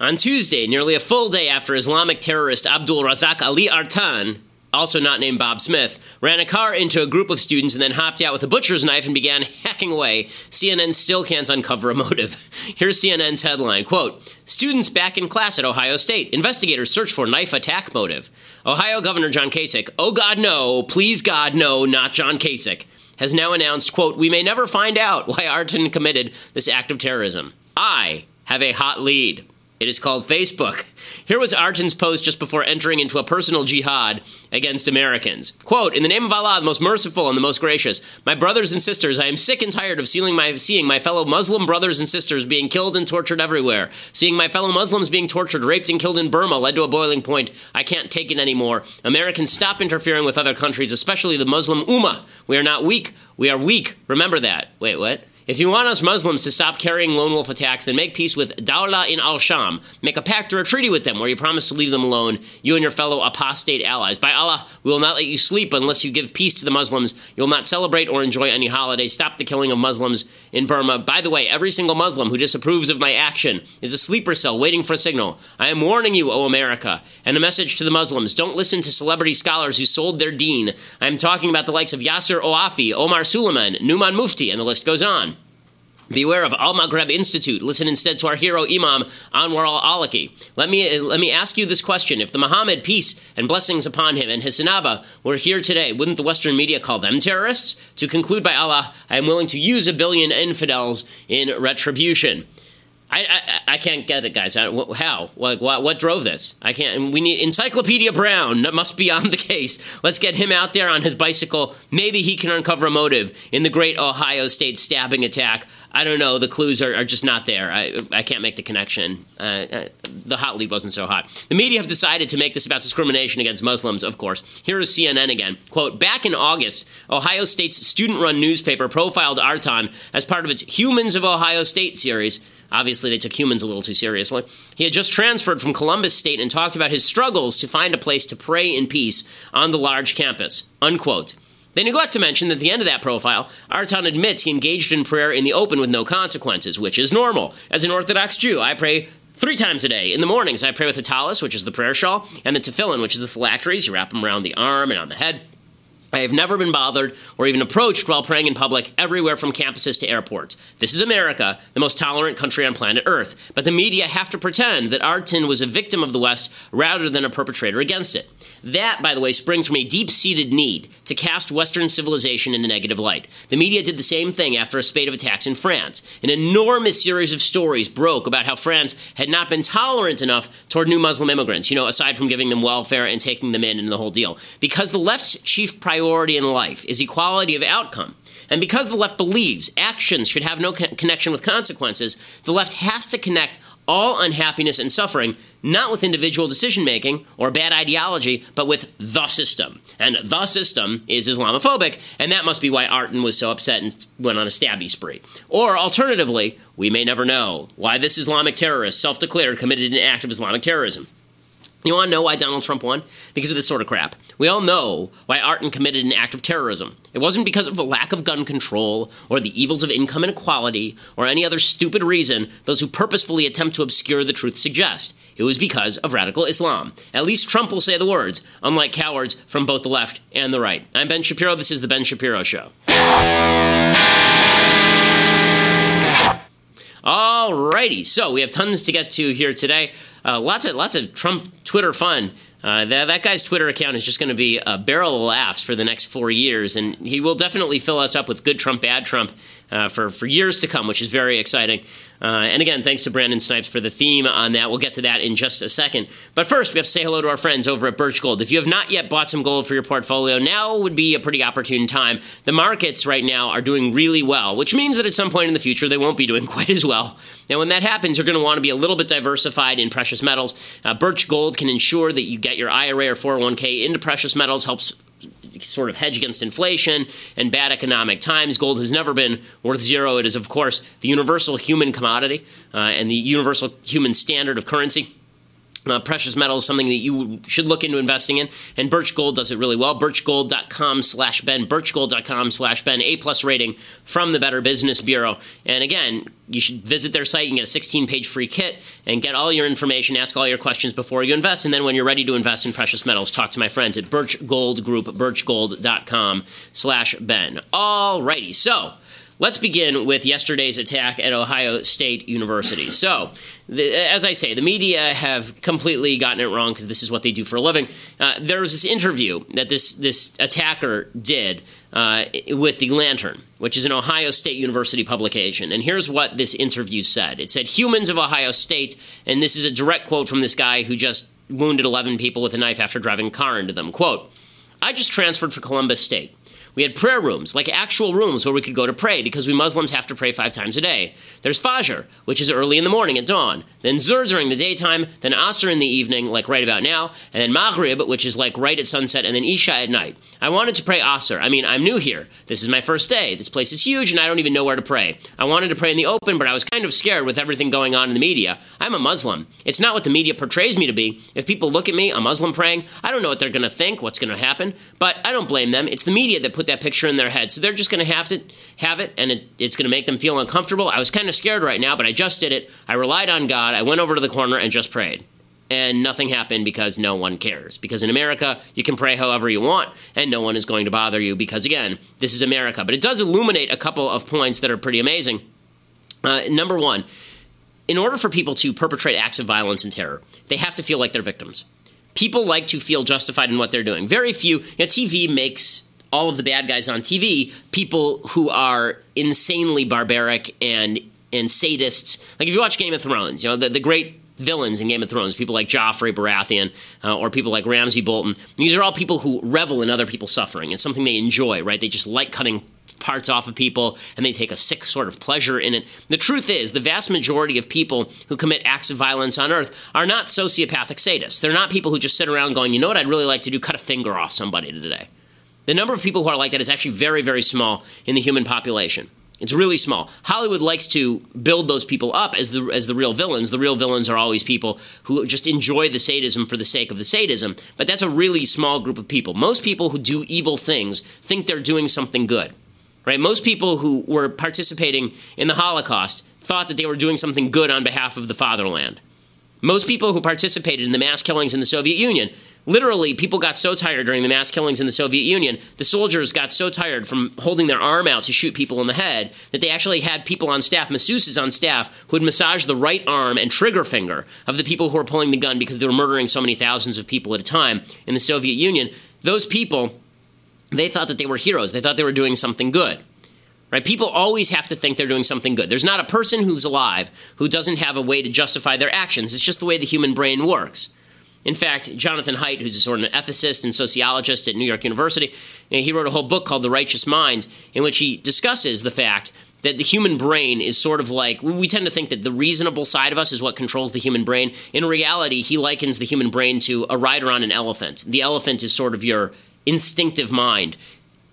On Tuesday, nearly a full day after Islamic terrorist Abdul Razak Ali Artan, also not named Bob Smith, ran a car into a group of students and then hopped out with a butcher's knife and began hacking away, CNN still can't uncover a motive. Here's CNN's headline quote, Students back in class at Ohio State. Investigators search for knife attack motive. Ohio Governor John Kasich, oh God, no, please God, no, not John Kasich, has now announced, quote, We may never find out why Artan committed this act of terrorism. I have a hot lead. It is called Facebook. Here was Artan's post just before entering into a personal jihad against Americans. Quote, In the name of Allah, the most merciful and the most gracious, my brothers and sisters, I am sick and tired of seeing my, seeing my fellow Muslim brothers and sisters being killed and tortured everywhere. Seeing my fellow Muslims being tortured, raped, and killed in Burma led to a boiling point. I can't take it anymore. Americans, stop interfering with other countries, especially the Muslim Ummah. We are not weak. We are weak. Remember that. Wait, what? If you want us Muslims to stop carrying lone wolf attacks, then make peace with Dawla in al Sham. Make a pact or a treaty with them where you promise to leave them alone, you and your fellow apostate allies. By Allah, we will not let you sleep unless you give peace to the Muslims. You will not celebrate or enjoy any holidays. Stop the killing of Muslims in Burma. By the way, every single Muslim who disapproves of my action is a sleeper cell waiting for a signal. I am warning you, O America. And a message to the Muslims don't listen to celebrity scholars who sold their deen. I am talking about the likes of Yasser Qadhi, Omar Suleiman, Numan Mufti, and the list goes on. Beware of Al Maghrib Institute. Listen instead to our hero Imam Anwar al Awlaki. Let me uh, let me ask you this question: If the Muhammad, peace and blessings upon him, and his Sahaba were here today, wouldn't the Western media call them terrorists? To conclude by Allah, I am willing to use a billion infidels in retribution. I, I, I can't get it, guys. I, how? Like, what, what drove this? I can't. We need Encyclopedia Brown. Must be on the case. Let's get him out there on his bicycle. Maybe he can uncover a motive in the great Ohio State stabbing attack. I don't know. The clues are, are just not there. I, I can't make the connection. Uh, uh, the hot lead wasn't so hot. The media have decided to make this about discrimination against Muslims, of course. Here is CNN again. Quote Back in August, Ohio State's student run newspaper profiled Artan as part of its Humans of Ohio State series. Obviously, they took humans a little too seriously. He had just transferred from Columbus State and talked about his struggles to find a place to pray in peace on the large campus. Unquote. They neglect to mention that at the end of that profile, Artan admits he engaged in prayer in the open with no consequences, which is normal. As an Orthodox Jew, I pray three times a day. In the mornings, I pray with the tallis, which is the prayer shawl, and the tefillin, which is the phylacteries. You wrap them around the arm and on the head. I have never been bothered or even approached while praying in public everywhere from campuses to airports. This is America, the most tolerant country on planet Earth. But the media have to pretend that Artan was a victim of the West rather than a perpetrator against it. That, by the way, springs from a deep seated need to cast Western civilization in a negative light. The media did the same thing after a spate of attacks in France. An enormous series of stories broke about how France had not been tolerant enough toward new Muslim immigrants, you know, aside from giving them welfare and taking them in and the whole deal. Because the left's chief priority in life is equality of outcome. And because the left believes actions should have no connection with consequences, the left has to connect all unhappiness and suffering not with individual decision making or bad ideology, but with the system. And the system is Islamophobic, and that must be why Artan was so upset and went on a stabby spree. Or alternatively, we may never know why this Islamic terrorist, self declared, committed an act of Islamic terrorism. You want to know why Donald Trump won? Because of this sort of crap. We all know why Artan committed an act of terrorism. It wasn't because of a lack of gun control, or the evils of income inequality, or any other stupid reason those who purposefully attempt to obscure the truth suggest. It was because of radical Islam. At least Trump will say the words, unlike cowards from both the left and the right. I'm Ben Shapiro. This is The Ben Shapiro Show. Alrighty, so we have tons to get to here today. Uh, lots of lots of Trump Twitter fun. Uh, that, that guy's Twitter account is just going to be a barrel of laughs for the next four years, and he will definitely fill us up with good Trump, bad Trump uh, for, for years to come, which is very exciting. Uh, and again, thanks to Brandon Snipes for the theme on that. We'll get to that in just a second. But first, we have to say hello to our friends over at Birch Gold. If you have not yet bought some gold for your portfolio, now would be a pretty opportune time. The markets right now are doing really well, which means that at some point in the future, they won't be doing quite as well. Now, when that happens, you're going to want to be a little bit diversified in precious metals. Uh, Birch Gold can ensure that you get your IRA or 401k into precious metals, helps sort of hedge against inflation and bad economic times. Gold has never been worth zero. It is, of course, the universal human commodity uh, and the universal human standard of currency. Uh, precious metals, something that you should look into investing in. And Birch Gold does it really well. Birchgold.com slash Ben. Birchgold.com slash Ben. A plus rating from the Better Business Bureau. And again, you should visit their site and get a 16 page free kit and get all your information, ask all your questions before you invest. And then when you're ready to invest in precious metals, talk to my friends at Birch Gold Group, birchgold.com slash Ben. All righty. So, Let's begin with yesterday's attack at Ohio State University. So, the, as I say, the media have completely gotten it wrong because this is what they do for a living. Uh, there was this interview that this this attacker did uh, with the Lantern, which is an Ohio State University publication. And here's what this interview said: It said, "Humans of Ohio State," and this is a direct quote from this guy who just wounded 11 people with a knife after driving a car into them. Quote. I just transferred for Columbus State. We had prayer rooms, like actual rooms where we could go to pray because we Muslims have to pray five times a day. There's Fajr, which is early in the morning at dawn, then Zuhr during the daytime, then Asr in the evening, like right about now, and then Maghrib, which is like right at sunset, and then Isha at night. I wanted to pray Asr. I mean, I'm new here. This is my first day. This place is huge, and I don't even know where to pray. I wanted to pray in the open, but I was kind of scared with everything going on in the media. I'm a Muslim. It's not what the media portrays me to be. If people look at me, a Muslim praying, I don't know what they're going to think, what's going to happen, but I don't blame them. It's the media that put that picture in their head. So they're just going to have to have it, and it, it's going to make them feel uncomfortable. I was kind of scared right now, but I just did it. I relied on God. I went over to the corner and just prayed. And nothing happened because no one cares. Because in America, you can pray however you want, and no one is going to bother you because, again, this is America. But it does illuminate a couple of points that are pretty amazing. Uh, number one, in order for people to perpetrate acts of violence and terror, they have to feel like they're victims. People like to feel justified in what they're doing. Very few, you know, TV makes all of the bad guys on TV people who are insanely barbaric and and sadists. Like if you watch Game of Thrones, you know the, the great villains in Game of Thrones, people like Joffrey Baratheon uh, or people like Ramsay Bolton. These are all people who revel in other people's suffering. It's something they enjoy, right? They just like cutting parts off of people and they take a sick sort of pleasure in it. The truth is, the vast majority of people who commit acts of violence on earth are not sociopathic sadists. They're not people who just sit around going, you know what I'd really like to do? Cut a finger off somebody today. The number of people who are like that is actually very, very small in the human population. It's really small. Hollywood likes to build those people up as the as the real villains. The real villains are always people who just enjoy the sadism for the sake of the sadism. But that's a really small group of people. Most people who do evil things think they're doing something good. Right? Most people who were participating in the Holocaust thought that they were doing something good on behalf of the fatherland. Most people who participated in the mass killings in the Soviet Union Literally, people got so tired during the mass killings in the Soviet Union, the soldiers got so tired from holding their arm out to shoot people in the head that they actually had people on staff, masseuses on staff, who would massage the right arm and trigger finger of the people who were pulling the gun because they were murdering so many thousands of people at a time in the Soviet Union. Those people, they thought that they were heroes. They thought they were doing something good. Right? People always have to think they're doing something good. There's not a person who's alive who doesn't have a way to justify their actions. It's just the way the human brain works. In fact, Jonathan Haidt, who's a sort of an ethicist and sociologist at New York University, he wrote a whole book called The Righteous Mind, in which he discusses the fact that the human brain is sort of like we tend to think that the reasonable side of us is what controls the human brain. In reality, he likens the human brain to a rider on an elephant. The elephant is sort of your instinctive mind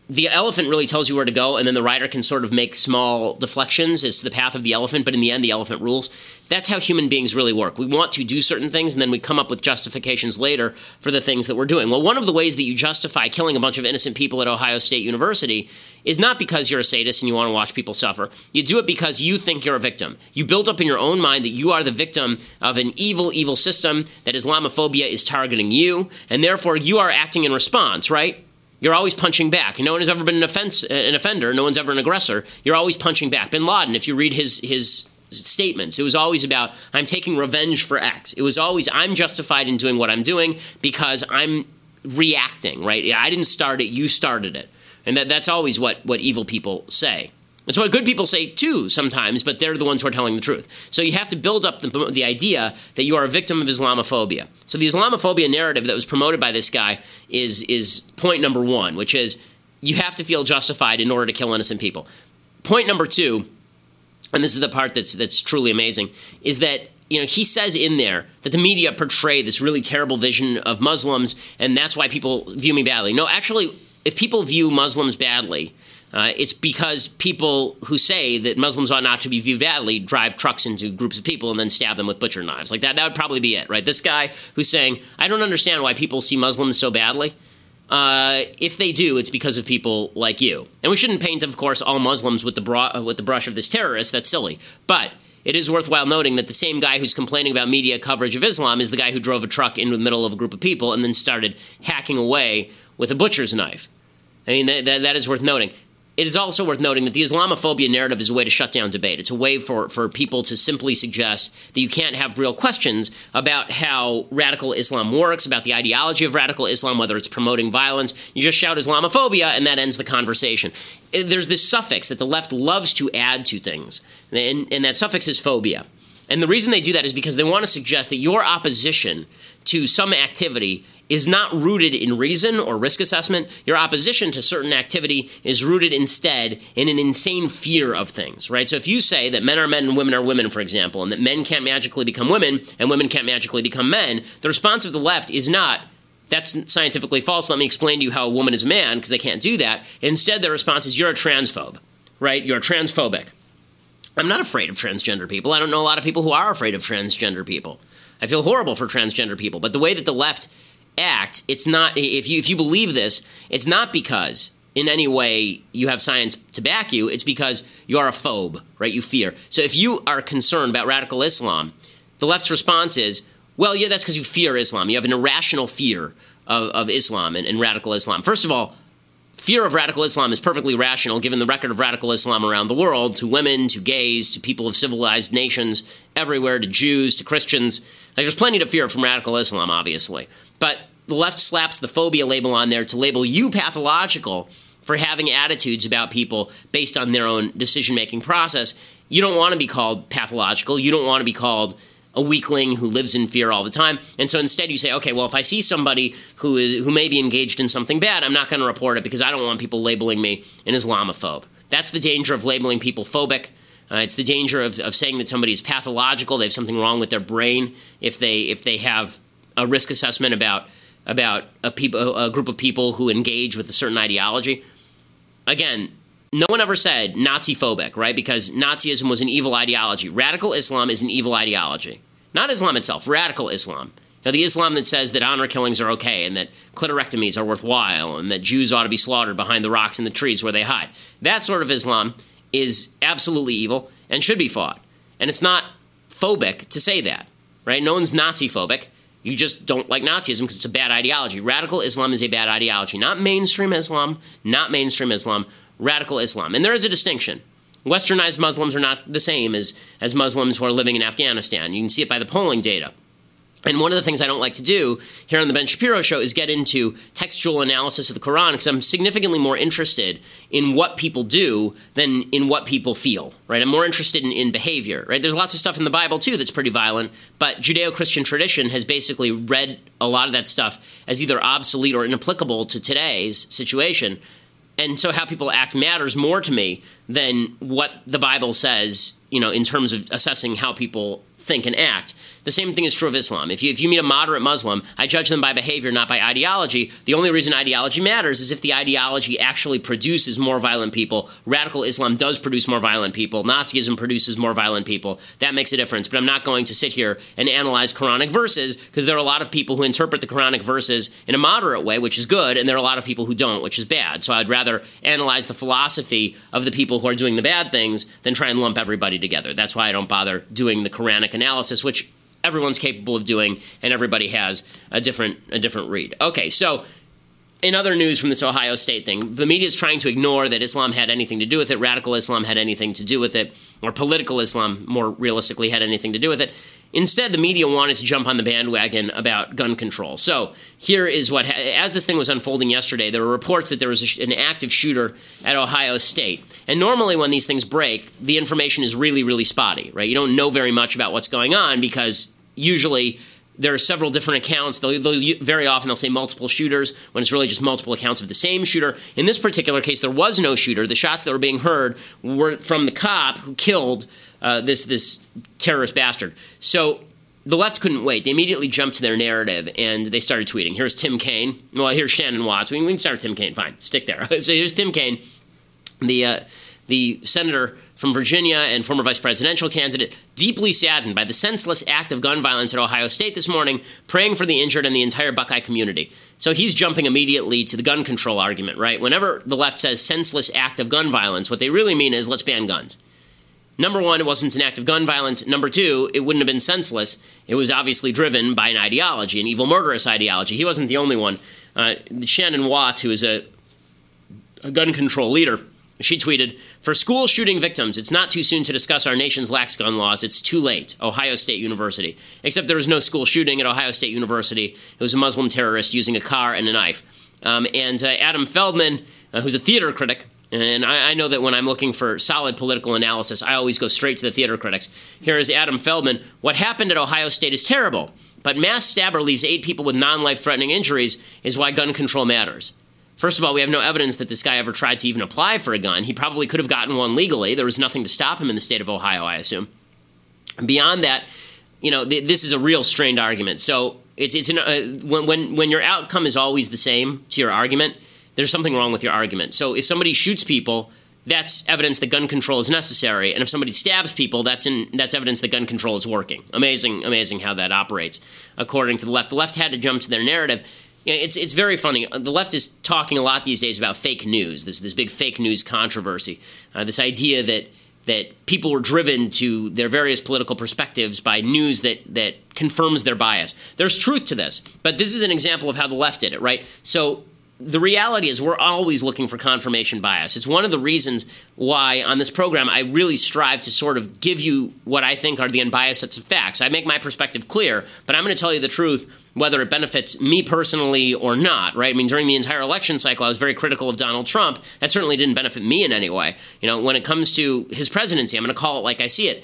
the elephant really tells you where to go, and then the rider can sort of make small deflections as to the path of the elephant, but in the end, the elephant rules. That's how human beings really work. We want to do certain things, and then we come up with justifications later for the things that we're doing. Well, one of the ways that you justify killing a bunch of innocent people at Ohio State University is not because you're a sadist and you want to watch people suffer. You do it because you think you're a victim. You build up in your own mind that you are the victim of an evil, evil system, that Islamophobia is targeting you, and therefore you are acting in response, right? You're always punching back. No one has ever been an offense, an offender. No one's ever an aggressor. You're always punching back. Bin Laden, if you read his his statements, it was always about I'm taking revenge for X. It was always I'm justified in doing what I'm doing because I'm reacting. Right? I didn't start it. You started it. And that, that's always what what evil people say. It's what good people say too sometimes, but they're the ones who are telling the truth. So you have to build up the, the idea that you are a victim of Islamophobia. So the Islamophobia narrative that was promoted by this guy is is point number one, which is you have to feel justified in order to kill innocent people. Point number two, and this is the part that's that's truly amazing, is that you know he says in there that the media portray this really terrible vision of Muslims, and that's why people view me badly. No, actually, if people view Muslims badly Uh, it's because people who say that Muslims ought not to be viewed badly drive trucks into groups of people and then stab them with butcher knives. Like that, that would probably be it, right? This guy who's saying, I don't understand why people see Muslims so badly. Uh, if they do, it's because of people like you. And we shouldn't paint, of course, all Muslims with the, bra- with the brush of this terrorist. That's silly. But it is worthwhile noting that the same guy who's complaining about media coverage of Islam is the guy who drove a truck into the middle of a group of people and then started hacking away with a butcher's knife. I mean, that, that, that is worth noting it is also worth noting that the Islamophobia narrative is a way to shut down debate. It's a way for, for people to simply suggest that you can't have real questions about how radical Islam works, about the ideology of radical Islam, whether it's promoting violence. You just shout Islamophobia, and that ends the conversation. Eh, there's this suffix that the left loves to add to things, and, and that suffix is phobia. And the reason they do that is because they want to suggest that your opposition to some activity is not rooted in reason or risk assessment. Your opposition to certain activity is rooted instead in an insane fear of things, right? So if you say that men are men and women are women, for example, and that men can't magically become women and women can't magically become men, the response of the left is not, that's scientifically false. Let me explain to you how a woman is a man, because they can't do that. Instead, their response is, you're a transphobe, right? You're transphobic. I'm not afraid of transgender people. I don't know a lot of people who are afraid of transgender people. I feel horrible for transgender people. But the way that the left act, it's not if you if you believe this, it's not because in any way you have science to back you, it's because you are a phobe, right? You fear. So if you are concerned about radical Islam, the left's response is, well, yeah, that's because you fear Islam. You have an irrational fear of, of Islam and, and radical Islam. First of all, fear of radical Islam is perfectly rational given the record of radical Islam around the world to women, to gays, to people of civilized nations everywhere, to Jews, to Christians. Like, there's plenty to fear from radical Islam, obviously. But the left slaps the phobia label on there to label you pathological for having attitudes about people based on their own decision making process. You don't want to be called pathological. You don't want to be called a weakling who lives in fear all the time. And so instead you say, okay, well, if I see somebody who is who may be engaged in something bad, I'm not going to report it because I don't want people labeling me an Islamophobe. That's the danger of labeling people phobic. Uh, it's the danger of, of saying that somebody is pathological. They have something wrong with their brain if they if they have a risk assessment about about a people a group of people who engage with a certain ideology. Again, no one ever said Nazi phobic, right? Because Nazism was an evil ideology. Radical Islam is an evil ideology. Not Islam itself, radical Islam. Now, the Islam that says that honor killings are okay and that clitorectomies are worthwhile and that Jews ought to be slaughtered behind the rocks and the trees where they hide. That sort of Islam is absolutely evil and should be fought. And it's not phobic to say that, right? No one's Nazi phobic. You just don't like Nazism because it's a bad ideology. Radical Islam is a bad ideology. Not mainstream Islam, not mainstream Islam, radical Islam. And there is a distinction. Westernized Muslims are not the same as, as Muslims who are living in Afghanistan. You can see it by the polling data. And one of the things I don't like to do here on the Ben Shapiro show is get into textual analysis of the Quran because I'm significantly more interested in what people do than in what people feel, right? I'm more interested in, in behavior, right? There's lots of stuff in the Bible too that's pretty violent, but Judeo Christian tradition has basically read a lot of that stuff as either obsolete or inapplicable to today's situation. And so how people act matters more to me than what the Bible says, you know, in terms of assessing how people think and act. The same thing is true of Islam. If you, if you meet a moderate Muslim, I judge them by behavior, not by ideology. The only reason ideology matters is if the ideology actually produces more violent people. Radical Islam does produce more violent people. Nazism produces more violent people. That makes a difference. But I'm not going to sit here and analyze Quranic verses because there are a lot of people who interpret the Quranic verses in a moderate way, which is good, and there are a lot of people who don't, which is bad. So I'd rather analyze the philosophy of the people who are doing the bad things than try and lump everybody together. That's why I don't bother doing the Quranic analysis, which everyone's capable of doing, and everybody has a different a different read. Okay, so in other news from this Ohio State thing, the media is trying to ignore that Islam had anything to do with it, radical Islam had anything to do with it, or political Islam, more realistically, had anything to do with it. Instead, the media wanted to jump on the bandwagon about gun control. So here is what, as this thing was unfolding yesterday, there were reports that there was an active shooter at Ohio State. And normally, when these things break, the information is really, really spotty, right? You don't know very much about what's going on because usually there are several different accounts. They'll, they'll, very often they'll say multiple shooters when it's really just multiple accounts of the same shooter. In this particular case, there was no shooter. The shots that were being heard were from the cop who killed uh, this this terrorist bastard. So the left couldn't wait. They immediately jumped to their narrative and they started tweeting. Here's Tim Kaine. Well, here's Shannon Watts. We, we can start with Tim Kaine. Fine, stick there. so here's Tim Kaine The uh, the senator from Virginia and former vice presidential candidate, deeply saddened by the senseless act of gun violence at Ohio State this morning, praying for the injured and the entire Buckeye community. So he's jumping immediately to the gun control argument, right? Whenever the left says senseless act of gun violence, what they really mean is let's ban guns. Number one, it wasn't an act of gun violence. Number two, it wouldn't have been senseless. It was obviously driven by an ideology, an evil, murderous ideology. He wasn't the only one. Uh, Shannon Watts, who is a, a gun control leader, she tweeted, For school shooting victims, it's not too soon to discuss our nation's lax gun laws. It's too late. Ohio State University. Except there was no school shooting at Ohio State University. It was a Muslim terrorist using a car and a knife. Um, and uh, Adam Feldman, uh, who's a theater critic, and I, I, know that when I'm looking for solid political analysis, I always go straight to the theater critics. Here is Adam Feldman. What happened at Ohio State is terrible, but mass stabber leaves eight people with non life threatening injuries is why gun control matters. First of all, we have no evidence that this guy ever tried to even apply for a gun. He probably could have gotten one legally. There was nothing to stop him in the state of Ohio, I assume. Beyond that, you know, th- this is a real strained argument. So it's it's an, uh, when when when your outcome is always the same to your argument, there's something wrong with your argument. So if somebody shoots people, that's evidence that gun control is necessary. And if somebody stabs people, that's in, that's evidence that gun control is working. Amazing, amazing how that operates. According to the left, the left had to jump to their narrative it's it's very funny. The left is talking a lot these days about fake news. This this big fake news controversy. Uh, this idea that that people were driven to their various political perspectives by news that that confirms their bias. There's truth to this, but this is an example of how the left did it, right? So the reality is we're always looking for confirmation bias. It's one of the reasons why on this program I really strive to sort of give you what I think are the unbiased sets of facts. I make my perspective clear, but I'm going to tell you the truth whether it benefits me personally or not, right? I mean, during the entire election cycle, I was very critical of Donald Trump. That certainly didn't benefit me in any way. You know, when it comes to his presidency, I'm going to call it like I see it.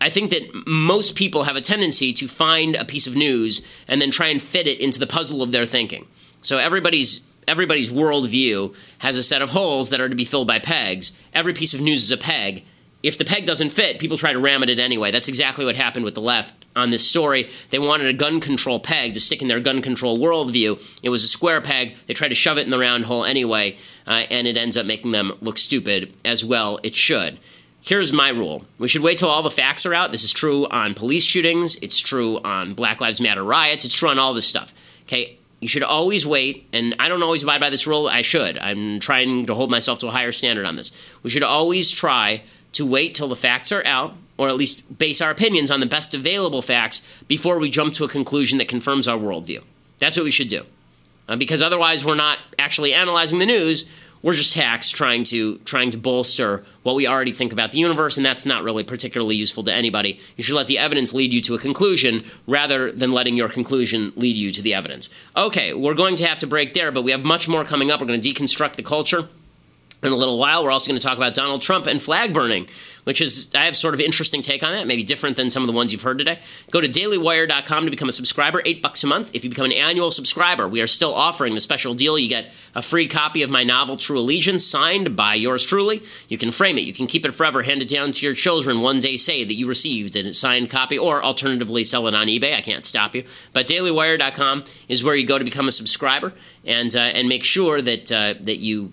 I think that most people have a tendency to find a piece of news and then try and fit it into the puzzle of their thinking. So everybody's everybody's worldview has a set of holes that are to be filled by pegs. Every piece of news is a peg. If the peg doesn't fit, people try to ram it in anyway. That's exactly what happened with the left on this story. They wanted a gun control peg to stick in their gun control worldview. It was a square peg. They tried to shove it in the round hole anyway, uh, and it ends up making them look stupid as well. It should. Here's my rule. We should wait till all the facts are out. This is true on police shootings. It's true on Black Lives Matter riots. It's true on all this stuff. Okay, you should always wait, and I don't always abide by this rule. I should. I'm trying to hold myself to a higher standard on this. We should always try to wait till the facts are out, or at least base our opinions on the best available facts before we jump to a conclusion that confirms our worldview. That's what we should do. Uh, because otherwise, we're not actually analyzing the news we're just hacks trying to trying to bolster what we already think about the universe, and that's not really particularly useful to anybody. You should let the evidence lead you to a conclusion rather than letting your conclusion lead you to the evidence. Okay, we're going to have to break there, but we have much more coming up. We're going to deconstruct the culture in a little while. We're also going to talk about Donald Trump and flag burning which is I have sort of interesting take on that, maybe different than some of the ones you've heard today. Go to dailywire.com to become a subscriber, eight bucks a month. If you become an annual subscriber, we are still offering the special deal. You get a free copy of my novel True Allegiance, signed by yours truly. You can frame it, you can keep it forever, hand it down to your children. One day, say that you received a signed copy, or alternatively sell it on eBay. I can't stop you. But dailywire.com is where you go to become a subscriber and uh, and make sure that uh, that you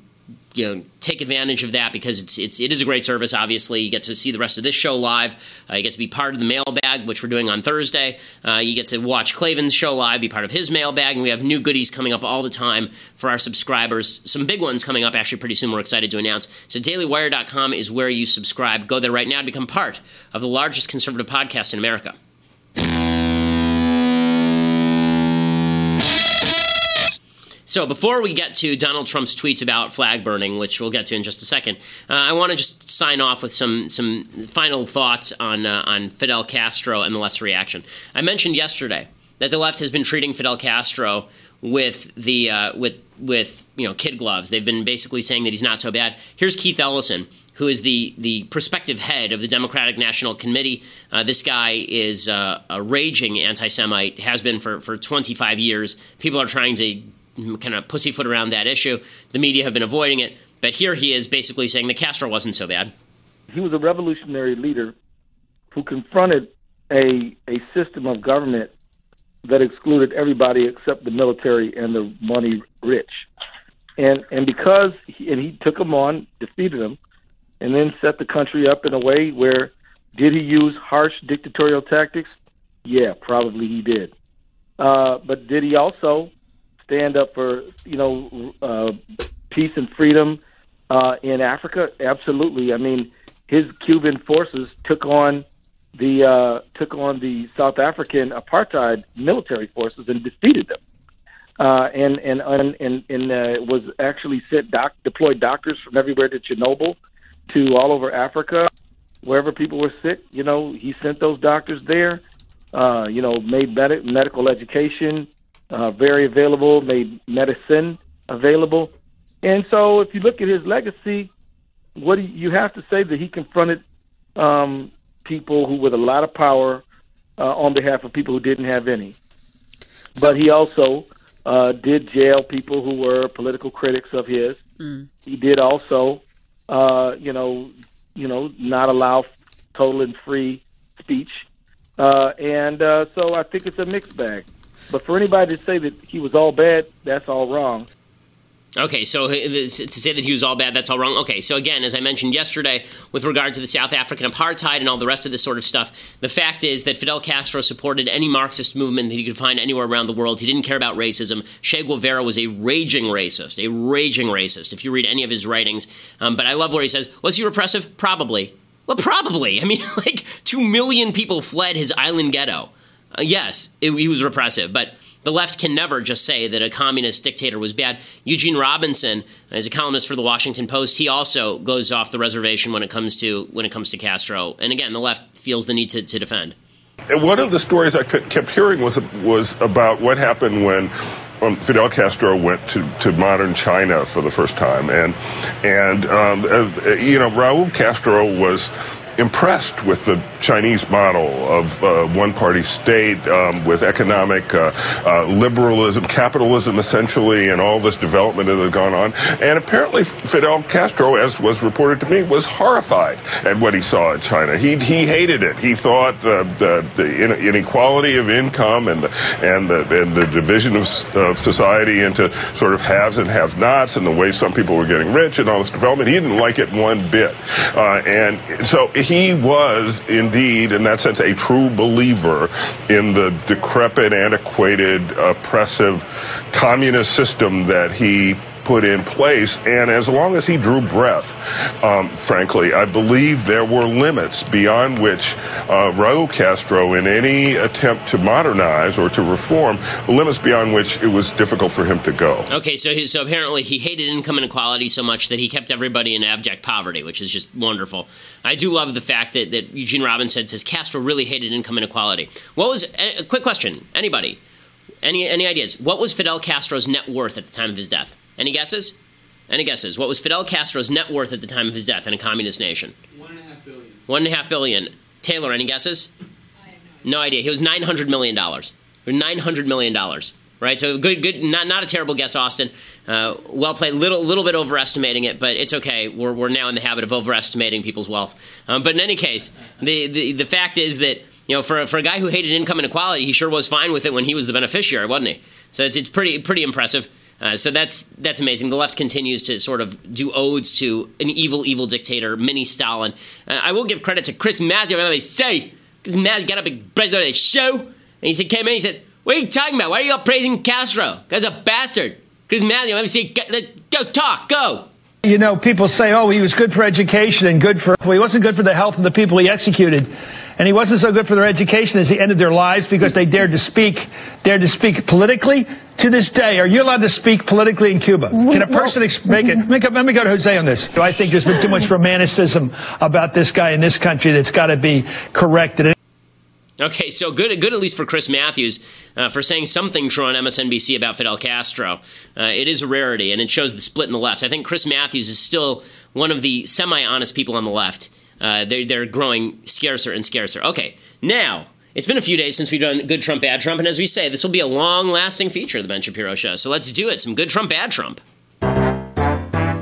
you know take advantage of that because it's it's it is a great service. Obviously, you get to see the rest of this show live. Uh, you get to be part of the mailbag, which we're doing on Thursday. Uh, you get to watch Klavan's show live, be part of his mailbag, and we have new goodies coming up all the time for our subscribers. Some big ones coming up actually pretty soon. We're excited to announce. So DailyWire.com is where you subscribe. Go there right now to become part of the largest conservative podcast in America. So before we get to Donald Trump's tweets about flag burning, which we'll get to in just a second, uh, I want to just sign off with some some final thoughts on uh, on Fidel Castro and the left's reaction. I mentioned yesterday that the left has been treating Fidel Castro with the uh, with with you know kid gloves. They've been basically saying that he's not so bad. Here's Keith Ellison, who is the the prospective head of the Democratic National Committee. Uh, this guy is uh, a raging anti-Semite, has been for for 25 years. People are trying to kind of pussyfoot around that issue. The media have been avoiding it, but here he is basically saying the Castro wasn't so bad. He was a revolutionary leader who confronted a a system of government that excluded everybody except the military and the money rich. and and because he, and he took them on, defeated them, and then set the country up in a way where did he use harsh dictatorial tactics? Yeah, probably he did. Uh, but did he also stand up for you know uh, peace and freedom uh, in Africa? Absolutely. I mean, his Cuban forces took on the uh, took on the South African apartheid military forces and defeated them. Uh, and and and and, and uh, was actually sent doc, deployed doctors from everywhere to Chernobyl, to all over Africa, wherever people were sick. You know, he sent those doctors there. Uh, you know, made med- medical education uh, very available, made medicine available, and so if you look at his legacy, what do you, have to say that he confronted um, people who with a lot of power uh, on behalf of people who didn't have any. but he also uh, did jail people who were political critics of his. Mm. He did also, uh, you know, you know, not allow total and free speech, uh, and uh, so I think it's a mixed bag. But for anybody to say that he was all bad, that's all wrong. Okay, so to say that he was all bad, that's all wrong. Okay, so again, as I mentioned yesterday, with regard to the South African apartheid and all the rest of this sort of stuff, the fact is that Fidel Castro supported any Marxist movement that he could find anywhere around the world. He didn't care about racism. Che Guevara was a raging racist, a raging racist, if you read any of his writings. Um, but I love where he says, was he repressive? Probably. Well, probably. I mean, like, two million people fled his island ghetto. Uh, yes, it, he was repressive, but the left can never just say that a communist dictator was bad. Eugene Robinson is a columnist for the Washington Post. He also goes off the reservation when it comes to when it comes to Castro. And again, the left feels the need to, to defend. One of the stories I kept hearing was was about what happened when um, Fidel Castro went to, to modern China for the first time, and and um, uh, you know Raúl Castro was impressed with the Chinese model of uh, one-party state um, with economic uh, uh, liberalism, capitalism essentially, and all this development that had gone on. And apparently Fidel Castro, as was reported to me, was horrified at what he saw in China. He, he hated it. He thought the, the, inequality of income and the, and the, and the division of, of society into sort of haves and have-nots and the way some people were getting rich and all this development, he didn't like it one bit. Uh, and so he was indeed, in that sense, a true believer in the decrepit, antiquated, oppressive communist system that he put in place. And as long as he drew breath, um, frankly, I believe there were limits beyond which uh, Raul Castro, in any attempt to modernize or to reform, limits beyond which it was difficult for him to go. Okay, so he, so apparently he hated income inequality so much that he kept everybody in abject poverty, which is just wonderful. I do love the fact that, that Eugene Robinson says Castro really hated income inequality. What was a quick question? Anybody? Any any ideas? What was Fidel Castro's net worth at the time of his death? Any guesses? Any guesses? What was Fidel Castro's net worth at the time of his death in a communist nation? One and a half billion. One and a half billion. Taylor, any guesses? no, no idea. He was nine hundred million dollars. Nine hundred million dollars. Right. So good, good. Not not a terrible guess, Austin. Uh, well played. Little little bit overestimating it, but it's okay. We're we're now in the habit of overestimating people's wealth. Um, but in any case, the, the the fact is that you know, for, for a guy who hated income inequality, he sure was fine with it when he was the beneficiary, wasn't he? So it's, it's pretty pretty impressive. Uh, so that's that's amazing. The left continues to sort of do odes to an evil, evil dictator, mini Stalin. Uh, I will give credit to Chris Matthews. I say, Chris Matthews got up and president of the show, and he said, came in, he said, "What are you talking about? Why are you all praising Castro? Guy's a bastard." Chris Matthews, let me see, go, go talk, go. You know, people say, "Oh, he was good for education and good for," well, he wasn't good for the health of the people he executed. And he wasn't so good for their education as he ended their lives because they dared to speak, dared to speak politically. To this day, are you allowed to speak politically in Cuba? Can a person make it? Make let me go to Jose on this. I think there's been too much romanticism about this guy in this country that's got to be corrected. Okay, so good, good at least for Chris Matthews uh, for saying something true on MSNBC about Fidel Castro. Uh, it is a rarity, and it shows the split in the left. I think Chris Matthews is still one of the semi-honest people on the left. Uh, they're, they're growing scarcer and scarcer. Okay, now it's been a few days since we've done good Trump, bad Trump, and as we say, this will be a long-lasting feature of the Ben Shapiro Show. So let's do it. Some good Trump, bad Trump.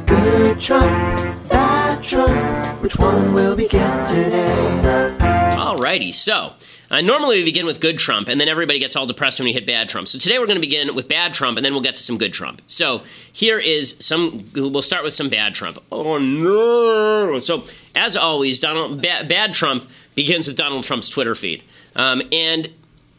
Good Trump, bad Trump. Which one will we get today? Alrighty, so Uh, normally, we begin with good Trump, and then everybody gets all depressed when we hit bad Trump. So today, we're going to begin with bad Trump, and then we'll get to some good Trump. So here is some. We'll start with some bad Trump. Oh no! So as always, Donald bad, bad Trump begins with Donald Trump's Twitter feed. Um, and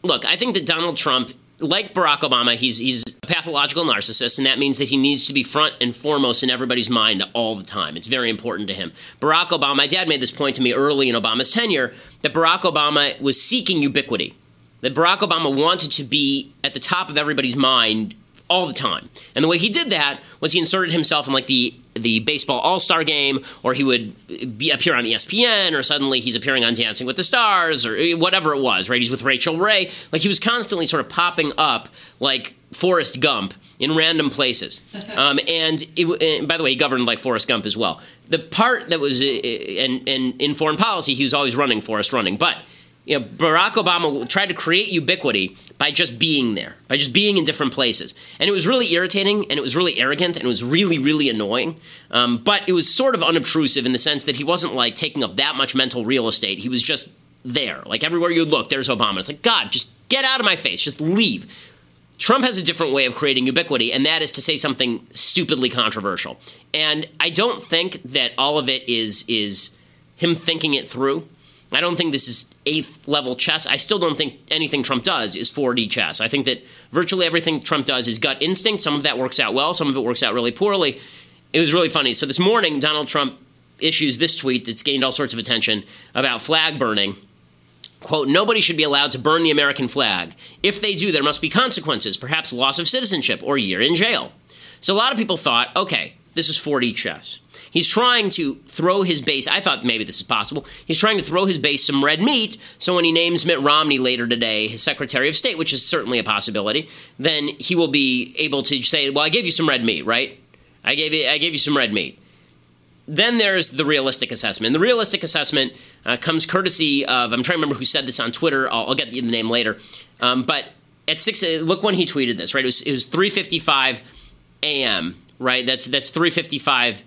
look, I think that Donald Trump like Barack Obama, he's he's a pathological narcissist, and that means that he needs to be front and foremost in everybody's mind all the time. It's very important to him. Barack Obama, my dad made this point to me early in Obama's tenure that Barack Obama was seeking ubiquity. That Barack Obama wanted to be at the top of everybody's mind all the time. And the way he did that was he inserted himself in like the the baseball all-star game or he would be appear on espn or suddenly he's appearing on dancing with the stars or whatever it was right? He's with Rachel ray. Like he was constantly sort of popping up like forrest gump in random places. Um, and, it, and, by the way he governed like forrest gump as well. The part that was uh, and, and in foreign policy he was always running forrest running. But you know, Barack Obama tried to create ubiquity by just being there, by just being in different places. And it was really irritating and it was really arrogant and it was really, really annoying. Um, but it was sort of unobtrusive in the sense that he wasn't like taking up that much mental real estate. He was just there. Like everywhere you look, there's Obama. It's like, God, just get out of my face, just leave. Trump has a different way of creating ubiquity, and that is to say something stupidly controversial. And I don't think that all of it is is him thinking it through. I don't think this is eighth level chess. I still don't think anything Trump does is 4D chess. I think that virtually everything Trump does is gut instinct. Some of that works out well, some of it works out really poorly. It was really funny. So this morning, Donald Trump issues this tweet that's gained all sorts of attention about flag burning. Quote, nobody should be allowed to burn the American flag. If they do, there must be consequences, perhaps loss of citizenship or a year in jail. So a lot of people thought, okay, this is 4D chess. He's trying to throw his base. I thought maybe this is possible. He's trying to throw his base some red meat. So when he names Mitt Romney later today his Secretary of State, which is certainly a possibility, then he will be able to say, "Well, I gave you some red meat, right? I gave you, I gave you some red meat." Then there's the realistic assessment. The realistic assessment uh, comes courtesy of I'm trying to remember who said this on Twitter. I'll, I'll get you the name later. Um, but at six, uh, look when he tweeted this. Right, it was it was 3:55 a.m. Right, that's that's 3:55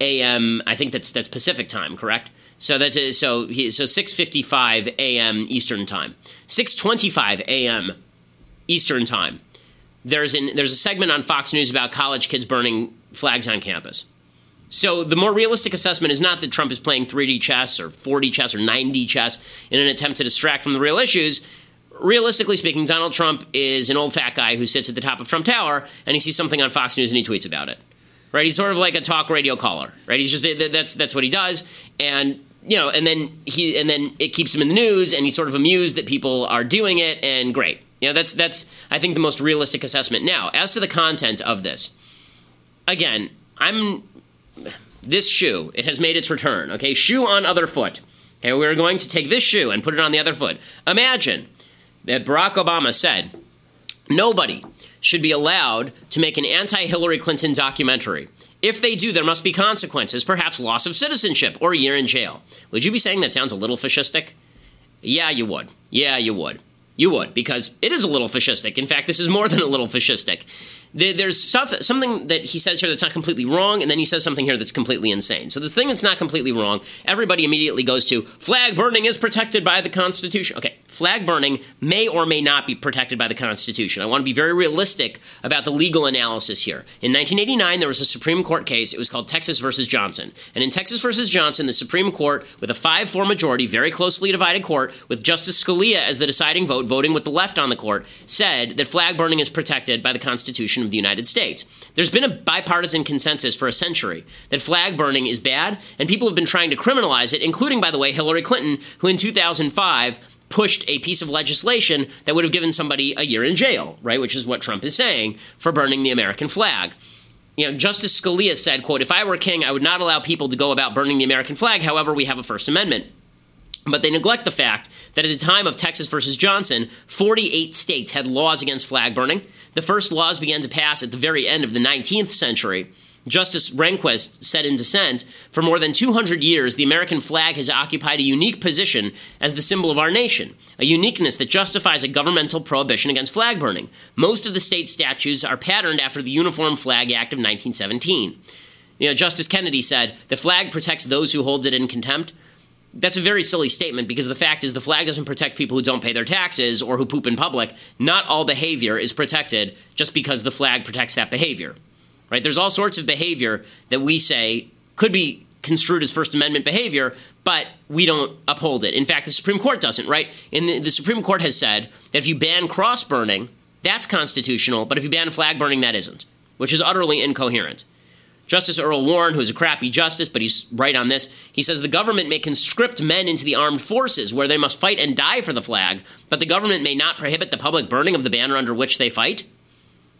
a.m. I think that's that's Pacific time, correct? So that's so he, so 6:55 a.m. Eastern time, 6:25 a.m. Eastern time. There's an there's a segment on Fox News about college kids burning flags on campus. So the more realistic assessment is not that Trump is playing 3D chess or 4D chess or 9D chess in an attempt to distract from the real issues. Realistically speaking, Donald Trump is an old fat guy who sits at the top of Trump Tower and he sees something on Fox News and he tweets about it right? He's sort of like a talk radio caller, right? He's just that's that's what he does, and you know, and then he and then it keeps him in the news, and he's sort of amused that people are doing it, and great. You know, that's that's I think the most realistic assessment. Now, as to the content of this, again, I'm this shoe. It has made its return. Okay, shoe on other foot. Okay, we're going to take this shoe and put it on the other foot. Imagine that Barack Obama said, "Nobody." Should be allowed to make an anti Hillary Clinton documentary. If they do, there must be consequences, perhaps loss of citizenship or a year in jail. Would you be saying that sounds a little fascistic? Yeah, you would. Yeah, you would. You would, because it is a little fascistic. In fact, this is more than a little fascistic there's stuff, something that he says here that's not completely wrong, and then he says something here that's completely insane. So the thing that's not completely wrong, everybody immediately goes to flag burning is protected by the Constitution. Okay, flag burning may or may not be protected by the Constitution. I want to be very realistic about the legal analysis here. In 1989, there was a Supreme Court case. It was called Texas versus Johnson. And in Texas versus Johnson, the Supreme Court, with a 5 4 majority, very closely divided court, with Justice Scalia as the deciding vote, voting with the left on the court, said that flag burning is protected by the Constitution of the United States. There's been a bipartisan consensus for a century that flag burning is bad, and people have been trying to criminalize it, including, by the way, Hillary Clinton, who in 2005 pushed a piece of legislation that would have given somebody a year in jail, right? Which is what Trump is saying for burning the American flag. You know, Justice Scalia said, quote, if I were king, I would not allow people to go about burning the American flag. However, we have a First Amendment. But they neglect the fact that at the time of Texas versus Johnson, 48 states had laws against flag burning. The first laws began to pass at the very end of the 19th century. Justice Rehnquist said in dissent For more than 200 years, the American flag has occupied a unique position as the symbol of our nation, a uniqueness that justifies a governmental prohibition against flag burning. Most of the state statutes are patterned after the Uniform Flag Act of 1917. You know, Justice Kennedy said, The flag protects those who hold it in contempt. That's a very silly statement because the fact is the flag doesn't protect people who don't pay their taxes or who poop in public. Not all behavior is protected just because the flag protects that behavior. Right? There's all sorts of behavior that we say could be construed as First Amendment behavior, but we don't uphold it. In fact, the Supreme Court doesn't, right? And the, the Supreme Court has said that if you ban cross burning, that's constitutional, but if you ban flag burning, that isn't, which is utterly incoherent. Justice Earl Warren, who's a crappy justice, but he's right on this, he says the government may conscript men into the armed forces where they must fight and die for the flag, but the government may not prohibit the public burning of the banner under which they fight.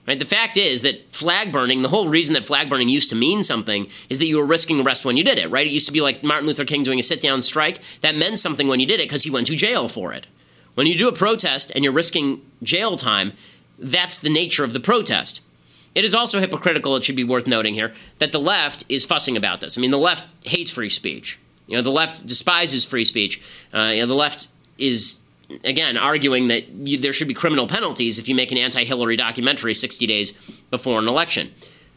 Right? The fact is that flag burning, the whole reason that flag burning used to mean something is that you were risking arrest when you did it, right? It used to be like Martin Luther King doing a sit down strike. That meant something when you did it because he went to jail for it. When you do a protest and you're risking jail time, that's the nature of the protest. It is also hypocritical, it should be worth noting here, that the left is fussing about this. I mean, the left hates free speech. You know, the left despises free speech. Uh, you know, the left is again, arguing that you, there should be criminal penalties if you make an anti Hillary documentary 60 days before an election.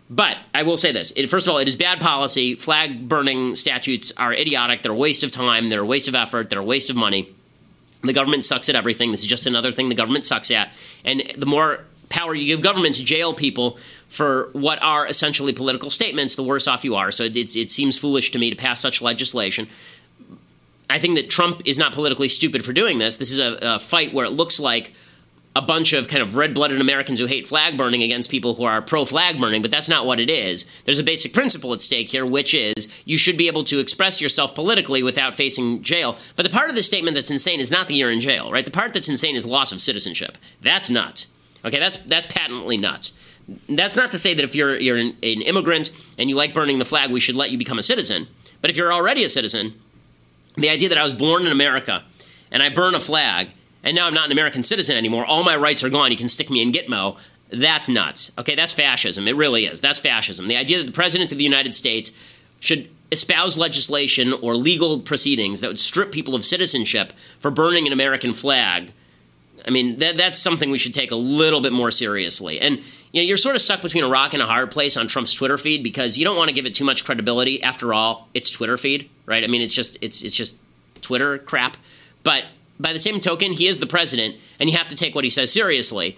But I will say this. It, first of all, it is bad policy. Flag burning statutes are idiotic. They're a waste of time. They're a waste of effort. They're a waste of money. The government sucks at everything. This is just another thing the government sucks at. And the more power you give governments jail people for what are essentially political statements, the worse off you are. So it, it, it seems foolish to me to pass such legislation. I think that Trump is not politically stupid for doing this. This is a, a fight where it looks like a bunch of kind of red blooded Americans who hate flag burning against people who are pro flag burning, but that's not what it is. There's a basic principle at stake here, which is you should be able to express yourself politically without facing jail. But the part of the statement that's insane is not that you're in jail, right? The part that's insane is loss of citizenship. That's nuts. Okay, that's that's patently nuts. That's not to say that if you're you're an, an immigrant and you like burning the flag, we should let you become a citizen. But if you're already a citizen, the idea that I was born in America and I burn a flag and now I'm not an American citizen anymore, all my rights are gone, you can stick me in Gitmo, that's nuts. Okay, that's fascism. It really is. That's fascism. The idea that the President of the United States should espouse legislation or legal proceedings that would strip people of citizenship for burning an American flag. I mean, that, that's something we should take a little bit more seriously. And you know, you're sort of stuck between a rock and a hard place on Trump's Twitter feed because you don't want to give it too much credibility. After all, it's Twitter feed, right? I mean, it's just it's it's just Twitter crap. But by the same token, he is the president, and you have to take what he says seriously.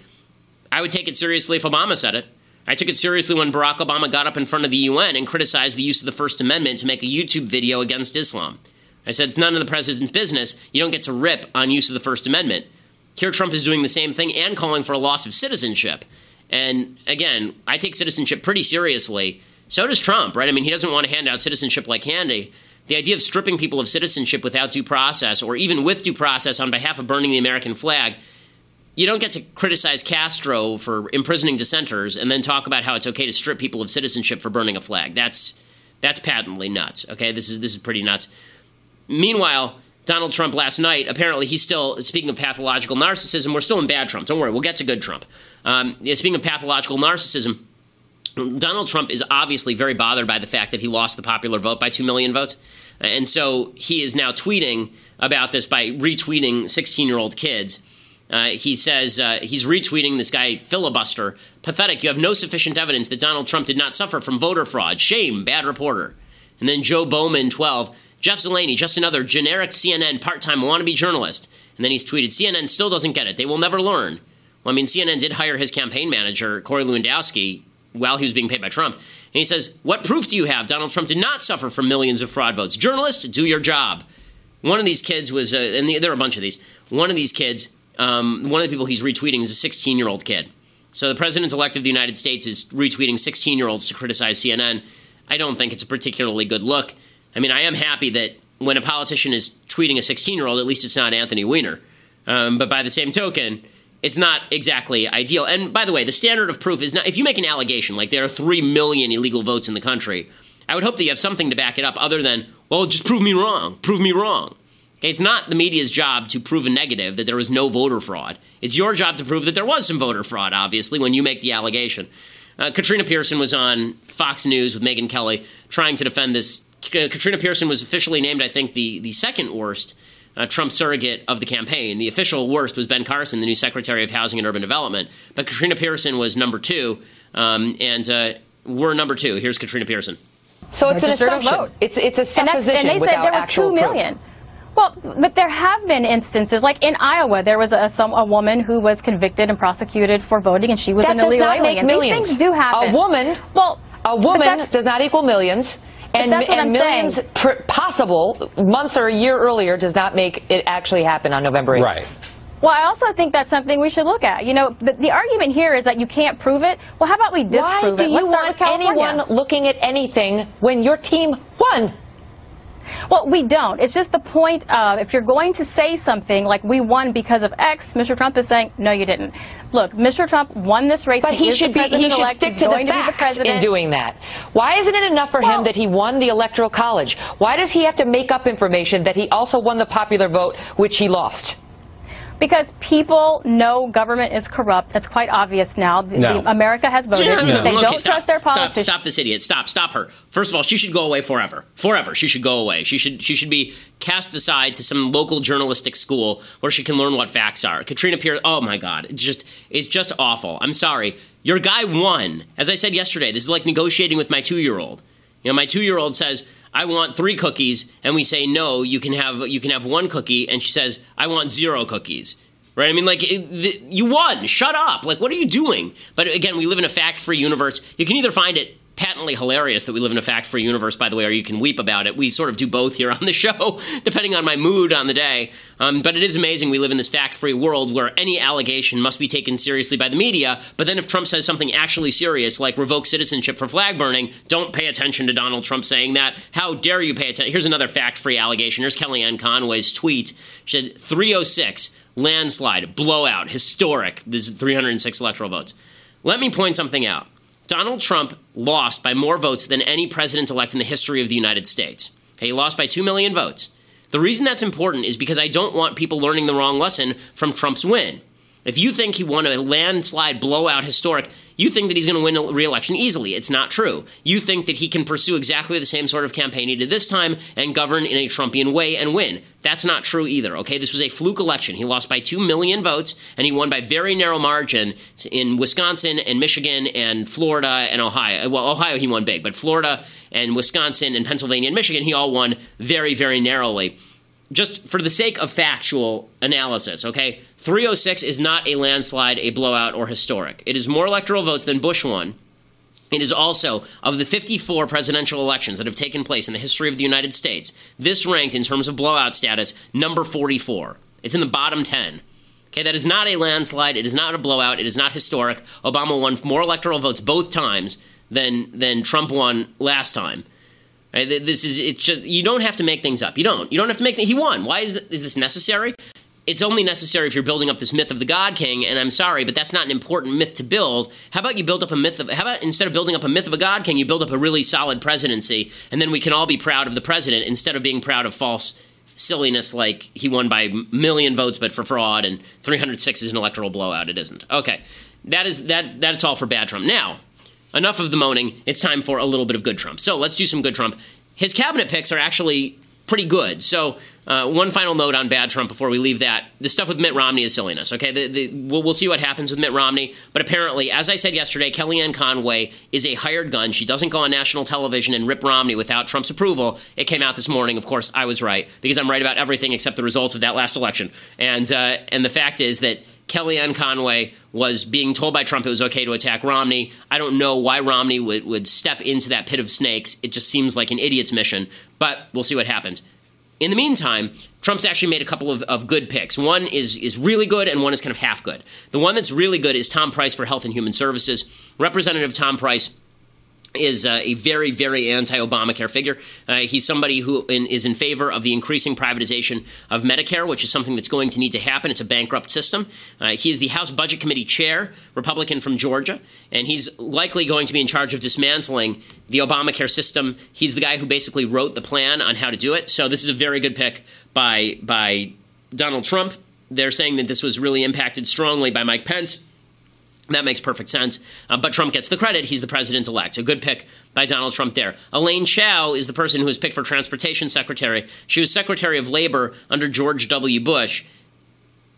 I would take it seriously if Obama said it. I took it seriously when Barack Obama got up in front of the UN and criticized the use of the First Amendment to make a YouTube video against Islam. I said it's none of the president's business. You don't get to rip on use of the First Amendment. Here, Trump is doing the same thing and calling for a loss of citizenship. And again, I take citizenship pretty seriously. So does Trump, right? I mean, he doesn't want to hand out citizenship like candy. The idea of stripping people of citizenship without due process, or even with due process on behalf of burning the American flag, you don't get to criticize Castro for imprisoning dissenters and then talk about how it's okay to strip people of citizenship for burning a flag. That's that's patently nuts. Okay, this is this is pretty nuts. Meanwhile, Donald Trump last night apparently he's still speaking of pathological narcissism. We're still in bad Trump. Don't worry, we'll get to good Trump. Um, speaking of pathological narcissism, Donald Trump is obviously very bothered by the fact that he lost the popular vote by 2 million votes. And so he is now tweeting about this by retweeting 16 year old kids. Uh, he says uh, he's retweeting this guy, filibuster. Pathetic. You have no sufficient evidence that Donald Trump did not suffer from voter fraud. Shame. Bad reporter. And then Joe Bowman, 12. Jeff Zeleny, just another generic CNN part time wannabe journalist. And then he's tweeted CNN still doesn't get it. They will never learn. Well, I mean, CNN did hire his campaign manager, Corey Lewandowski, while he was being paid by Trump. And he says, What proof do you have Donald Trump did not suffer from millions of fraud votes? Journalist, do your job. One of these kids was, uh, and there are a bunch of these, one of these kids, um, one of the people he's retweeting is a 16 year old kid. So the president elect of the United States is retweeting 16 year olds to criticize CNN. I don't think it's a particularly good look. I mean, I am happy that when a politician is tweeting a 16 year old, at least it's not Anthony Weiner. Um, but by the same token, it's not exactly ideal. And by the way, the standard of proof is not if you make an allegation like there are 3 million illegal votes in the country, I would hope that you have something to back it up other than, well, just prove me wrong. Prove me wrong. Okay, it's not the media's job to prove a negative that there was no voter fraud. It's your job to prove that there was some voter fraud, obviously, when you make the allegation. Uh, Katrina Pierson was on Fox News with Megyn Kelly trying to defend this. Katrina Pierson was officially named, I think, the, the second worst uh, Trump surrogate of the campaign. The official worst was Ben Carson, the new Secretary of Housing and Urban Development. But Katrina Pierson was number two, um, and uh, we're number two. Here's Katrina Pierson. So it's an assumption. Vote. It's it's a supposition and, and they said there were two million. Proof. Well, but there have been instances, like in Iowa, there was a some a woman who was convicted and prosecuted for voting, and she was that an illegal does not alien. Make These millions. things do happen. A woman, well, a woman does not equal millions. And, that's what and I'm millions saying. pr- possible months or a year earlier does not make it actually happen on November 8th. Right. Well, I also think that's something we should look at. You know, the, the argument here is that you can't prove it. Well, how about we Why disprove do it? you Let's start want anyone looking at anything when your team won? Well, we don't. It's just the point of if you're going to say something like we won because of X, Mr. Trump is saying no, you didn't. Look, Mr. Trump won this race. But he is should be he should stick to the going to facts in doing that. Why isn't it enough for Well- him that he won the electoral college? Why does he have to make up information that he also won the popular vote which he lost? Because people know government is corrupt. That's quite obvious now. The, No. the- America has voted. No, no, no. They Okay, don't stop, trust their stop, politicians. Stop this idiot. Stop. Stop her. First of all, she should go away forever. Forever. She should go away. She should she should be cast aside to some local journalistic school where she can learn what facts are. Katrina Pierce. Oh my God. It's just it's just awful. I'm sorry. Your guy won. As I said yesterday, this is like negotiating with my two year old. You know, my two year old says, I want three cookies, and we say no, you can have you can have one cookie, and she says, I want zero cookies. Right? I mean, like, it, the, you won. Shut up. Like, what are you doing? But again, we live in a fact free universe. You can either find it patently hilarious that we live in a fact free universe, by the way, or you can weep about it. We sort of do both here on the show, depending on my mood on the day. Um, but it is amazing we live in this fact free world where any allegation must be taken seriously by the media. But then if Trump says something actually serious, like revoke citizenship for flag burning, don't pay attention to Donald Trump saying that. How dare you pay attention? Here's another fact free allegation. Here's Kellyanne Conway's tweet. She said 306 landslide, blowout, historic. This is 306 electoral votes. Let me point something out. Donald Trump lost by more votes than any president elect in the history of the United States. He lost by 2 million votes. The reason that's important is because I don't want people learning the wrong lesson from Trump's win. If you think he won a landslide, blowout, historic, you think that he's going to win re-election easily. It's not true. You think that he can pursue exactly the same sort of campaign he did this time and govern in a Trumpian way and win. That's not true either. Okay, this was a fluke election. He lost by two million votes and he won by very narrow margin in Wisconsin and Michigan and Florida and Ohio. Well, Ohio he won big, but Florida and Wisconsin and Pennsylvania and Michigan he all won very, very narrowly just for the sake of factual analysis, okay, 306 is not a landslide, a blowout, or historic. It is more electoral votes than Bush won. It is also, of the 54 presidential elections that have taken place in the history of the United States, this ranked in terms of blowout status number 44. It's in the bottom 10. Okay, that is not a landslide. It is not a blowout. It is not historic. Obama won more electoral votes both times than than Trump won last time. Right? This is it's just you don't have to make things up. You don't. You don't have to make. He won. Why is is this necessary? It's only necessary if you're building up this myth of the God King, and I'm sorry, but that's not an important myth to build. How about you build up a myth of? How about instead of building up a myth of a God King, you build up a really solid presidency, and then we can all be proud of the president instead of being proud of false silliness like he won by million votes but for fraud and 306 is an electoral blowout. It isn't. Okay, that is that. That's all for bad Trump. Now, enough of the moaning. It's time for a little bit of good Trump. So let's do some good Trump. His cabinet picks are actually pretty good. So uh, one final note on bad Trump before we leave that: the stuff with Mitt Romney is silliness. Okay, the, the, we'll, we'll see what happens with Mitt Romney. But apparently, as I said yesterday, Kellyanne Conway is a hired gun. She doesn't go on national television and rip Romney without Trump's approval. It came out this morning. Of course, I was right because I'm right about everything except the results of that last election. And uh, and the fact is that Kellyanne Conway was being told by Trump it was okay to attack Romney. I don't know why Romney would, would step into that pit of snakes. It just seems like an idiot's mission, but we'll see what happens. In the meantime, Trump's actually made a couple of, of good picks. One is, is really good, and one is kind of half good. The one that's really good is Tom Price for Health and Human Services. Representative Tom Price is uh, a very, very anti-Obamacare figure. Uh, he's somebody who in, is in favor of the increasing privatization of Medicare, which is something that's going to need to happen. It's a bankrupt system. Uh, he is the House Budget Committee chair, Republican from Georgia, and he's likely going to be in charge of dismantling the Obamacare system. He's the guy who basically wrote the plan on how to do it. So this is a very good pick by by Donald Trump. They're saying that this was really impacted strongly by Mike Pence. That makes perfect sense. Uh, but Trump gets the credit. He's the president elect. So good pick by Donald Trump there. Elaine Chao is the person who was picked for transportation secretary. She was secretary of labor under George W. Bush.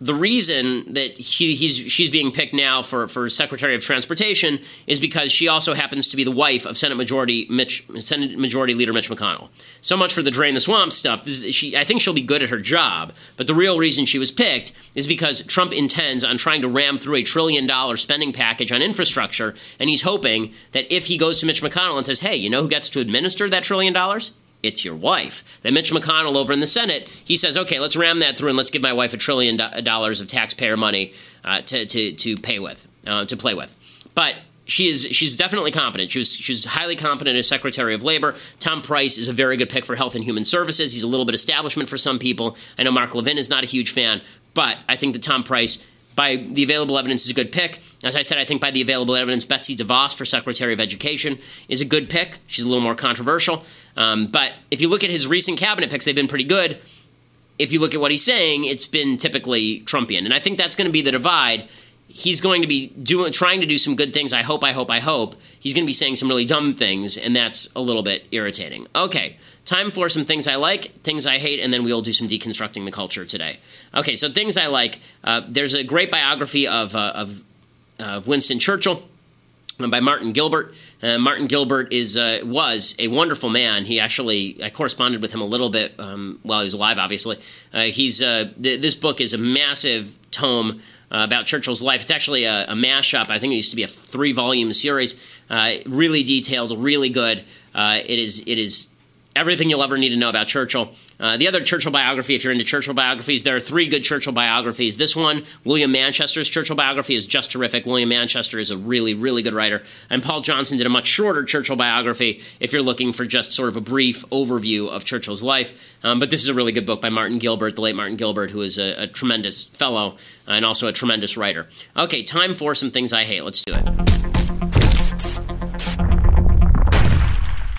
The reason that he, he's she's being picked now for, for Secretary of Transportation is because she also happens to be the wife of Senate Majority Mitch Senate Majority Leader Mitch McConnell. So much for the drain the swamp stuff. Is, she, I think she'll be good at her job, but the real reason she was picked is because Trump intends on trying to ram through a trillion dollar spending package on infrastructure, and he's hoping that if he goes to Mitch McConnell and says, "Hey, you know who gets to administer that trillion dollars?" It's your wife. Then Mitch McConnell over in the Senate, he says, okay, let's ram that through and let's give my wife a trillion do- dollars of taxpayer money uh, to, to, to pay with, uh, to play with. But she is she's definitely competent. She was she's highly competent as Secretary of Labor. Tom Price is a very good pick for Health and Human Services. He's a little bit establishment for some people. I know Mark Levin is not a huge fan, but I think that Tom Price by the available evidence is a good pick. As I said, I think by the available evidence, Betsy DeVos for Secretary of Education is a good pick. She's a little more controversial. Um, but if you look at his recent cabinet picks, they've been pretty good. If you look at what he's saying, it's been typically Trumpian. And I think that's going to be the divide. He's going to be doing, trying to do some good things. I hope, I hope, I hope. He's going to be saying some really dumb things, and that's a little bit irritating. Okay, time for some things I like, things I hate, and then we'll do some deconstructing the culture today. Okay, so things I like. Uh, there's a great biography of, uh, of, of Winston Churchill by Martin Gilbert. Uh, Martin Gilbert is uh, was a wonderful man. He actually I corresponded with him a little bit um, while he was alive. Obviously, uh, he's uh, th- this book is a massive tome. Uh, about Churchill's life. It's actually a, a mashup. I think it used to be a three volume series. Uh, really detailed, really good. it is it is everything you'll ever need to know about Churchill. Uh, the other Churchill biography, if you're into Churchill biographies, there are three good Churchill biographies. This one, William Manchester's Churchill biography, is just terrific. William Manchester is a really, really good writer. And Paul Johnson did a much shorter Churchill biography if you're looking for just sort of a brief overview of Churchill's life. Um, but this is a really good book by Martin Gilbert, the late Martin Gilbert, who is a, a tremendous fellow and also a tremendous writer. Okay, time for some things I hate. Let's do it.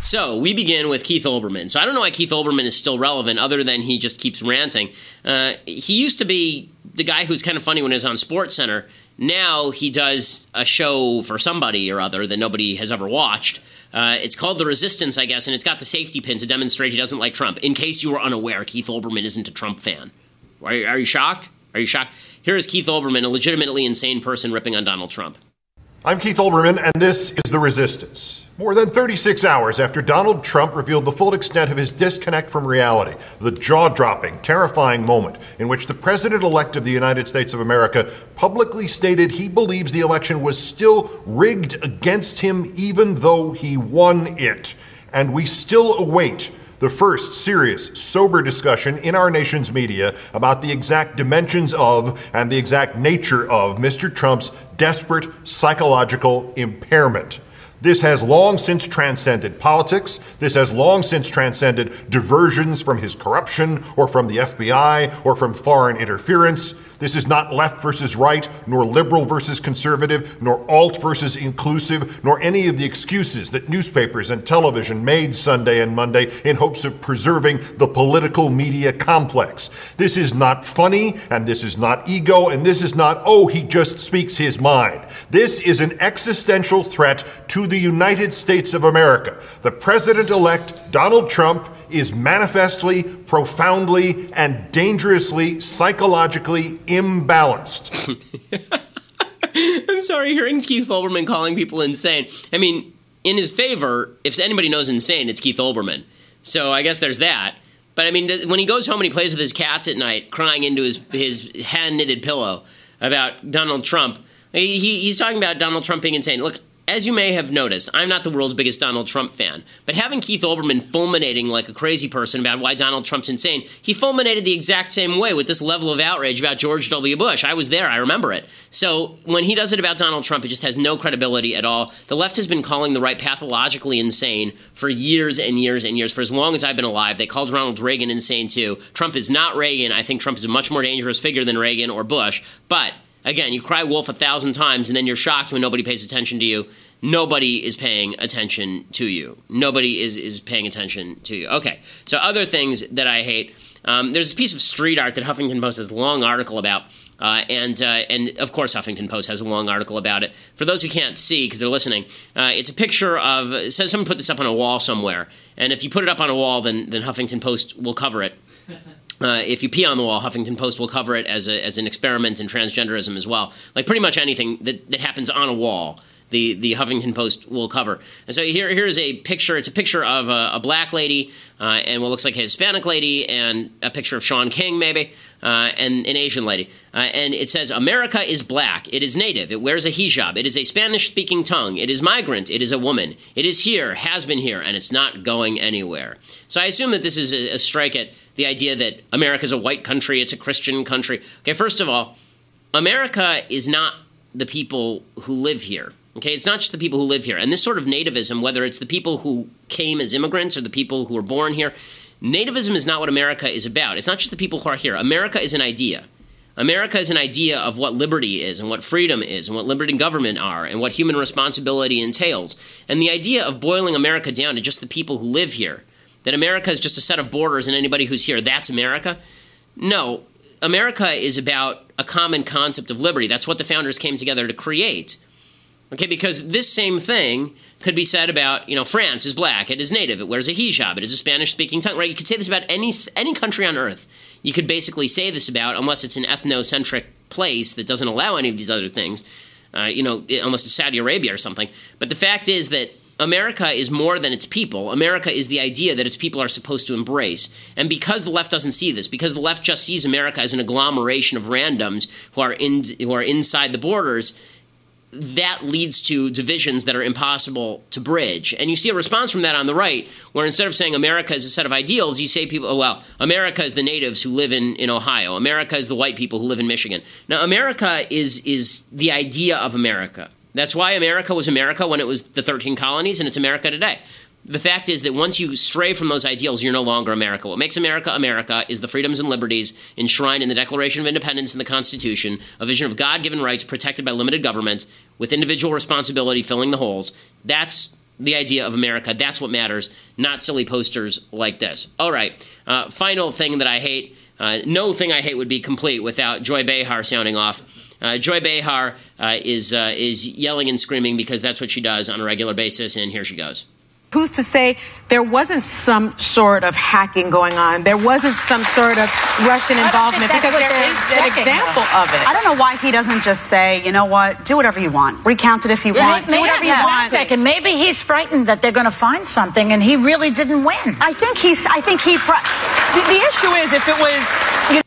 So we begin with Keith Olbermann. So I don't know why Keith Olbermann is still relevant, other than he just keeps ranting. Uh, he used to be the guy who's kind of funny when he was on SportsCenter. Now he does a show for somebody or other that nobody has ever watched. Uh, it's called The Resistance, I guess, and it's got the safety pin to demonstrate he doesn't like Trump. In case you were unaware, Keith Olbermann isn't a Trump fan. Are you, are you shocked? Are you shocked? Here is Keith Olbermann, a legitimately insane person ripping on Donald Trump. I'm Keith Olbermann, and this is The Resistance. More than 36 hours after Donald Trump revealed the full extent of his disconnect from reality, the jaw dropping, terrifying moment in which the President elect of the United States of America publicly stated he believes the election was still rigged against him even though he won it. And we still await the first serious, sober discussion in our nation's media about the exact dimensions of and the exact nature of Mr. Trump's desperate psychological impairment. This has long since transcended politics. This has long since transcended diversions from his corruption or from the FBI or from foreign interference. This is not left versus right, nor liberal versus conservative, nor alt versus inclusive, nor any of the excuses that newspapers and television made Sunday and Monday in hopes of preserving the political media complex. This is not funny, and this is not ego, and this is not, oh, he just speaks his mind. This is an existential threat to the United States of America. The president elect, Donald Trump, is manifestly, profoundly, and dangerously psychologically imbalanced. I'm sorry, hearing Keith Olbermann calling people insane. I mean, in his favor, if anybody knows insane, it's Keith Olbermann. So I guess there's that. But I mean, when he goes home and he plays with his cats at night, crying into his his hand knitted pillow about Donald Trump, he, he's talking about Donald Trump being insane. Look, as you may have noticed, I'm not the world's biggest Donald Trump fan, but having Keith Olbermann fulminating like a crazy person about why Donald Trump's insane, he fulminated the exact same way with this level of outrage about George W. Bush. I was there, I remember it. So when he does it about Donald Trump, it just has no credibility at all. The left has been calling the right pathologically insane for years and years and years. For as long as I've been alive, they called Ronald Reagan insane too. Trump is not Reagan. I think Trump is a much more dangerous figure than Reagan or Bush, but Again, you cry wolf a thousand times and then you're shocked when nobody pays attention to you. Nobody is paying attention to you. Nobody is, is paying attention to you. Okay, so other things that I hate. Um, there's a piece of street art that Huffington Post has a long article about. Uh, and uh, and of course, Huffington Post has a long article about it. For those who can't see because they're listening, uh, it's a picture of. So someone put this up on a wall somewhere, and if you put it up on a wall, then then Huffington Post will cover it. Uh, if you pee on the wall, Huffington Post will cover it as, a, as an experiment in transgenderism as well. Like pretty much anything that, that happens on a wall, the, the Huffington Post will cover. And so here here's a picture. It's a picture of a, a black lady uh, and what looks like a Hispanic lady, and a picture of Shaun King maybe, uh, and an Asian lady. Uh, and it says, "America is black. It is native. It wears a hijab. It is a Spanish-speaking tongue. It is migrant. It is a woman. It is here, has been here, and it's not going anywhere." So I assume that this is a, a strike at the idea that America is a white country. It's a Christian country. Okay, first of all, America is not the people who live here. Okay, it's not just the people who live here. And this sort of nativism, whether it's the people who came as immigrants or the people who were born here, nativism is not what America is about. It's not just the people who are here. America is an idea. America is an idea of what liberty is and what freedom is and what liberty and government are and what human responsibility entails. And the idea of boiling America down to just the people who live here, that America is just a set of borders and anybody who's here, that's America. No, America is about a common concept of liberty. That's what the founders came together to create. Okay, because this same thing could be said about, you know, France is black, it is native, it wears a hijab, it is a Spanish speaking tongue, right? You could say this about any any country on earth. You could basically say this about, unless it's an ethnocentric place that doesn't allow any of these other things, uh, you know, unless it's Saudi Arabia or something. But the fact is that America is more than its people. America is the idea that its people are supposed to embrace. And because the left doesn't see this, because the left just sees America as an agglomeration of randoms who are in who are inside the borders, that leads to divisions that are impossible to bridge. And you see a response from that on the right, where instead of saying America is a set of ideals, you say people, oh, well, America is the natives who live in, in Ohio. America is the white people who live in Michigan. Now, America is, is the idea of America. That's why America was America when it was the 13 colonies, and it's America today the fact is that once you stray from those ideals, you're no longer America. What makes America America is the freedoms and liberties enshrined in the Declaration of Independence and the Constitution, a vision of God given rights protected by limited government, with individual responsibility filling the holes. That's the idea of America. That's what matters, not silly posters like this. All right, uh, final thing that I hate. Uh, no thing I hate would be complete without Joy Behar sounding off. Uh, Joy Behar uh, is uh, is yelling and screaming because that's what she does on a regular basis, and here she goes who's to say there wasn't some sort of hacking going on? There wasn't some sort of Russian involvement because there is an example of it. I don't know why he doesn't just say, you know what, do whatever you want, recount it if you yeah, want, do whatever you want. Second, maybe he's frightened that they're going to find something, and he really didn't win. I think he's. I think he. the, the issue is if it was. You know,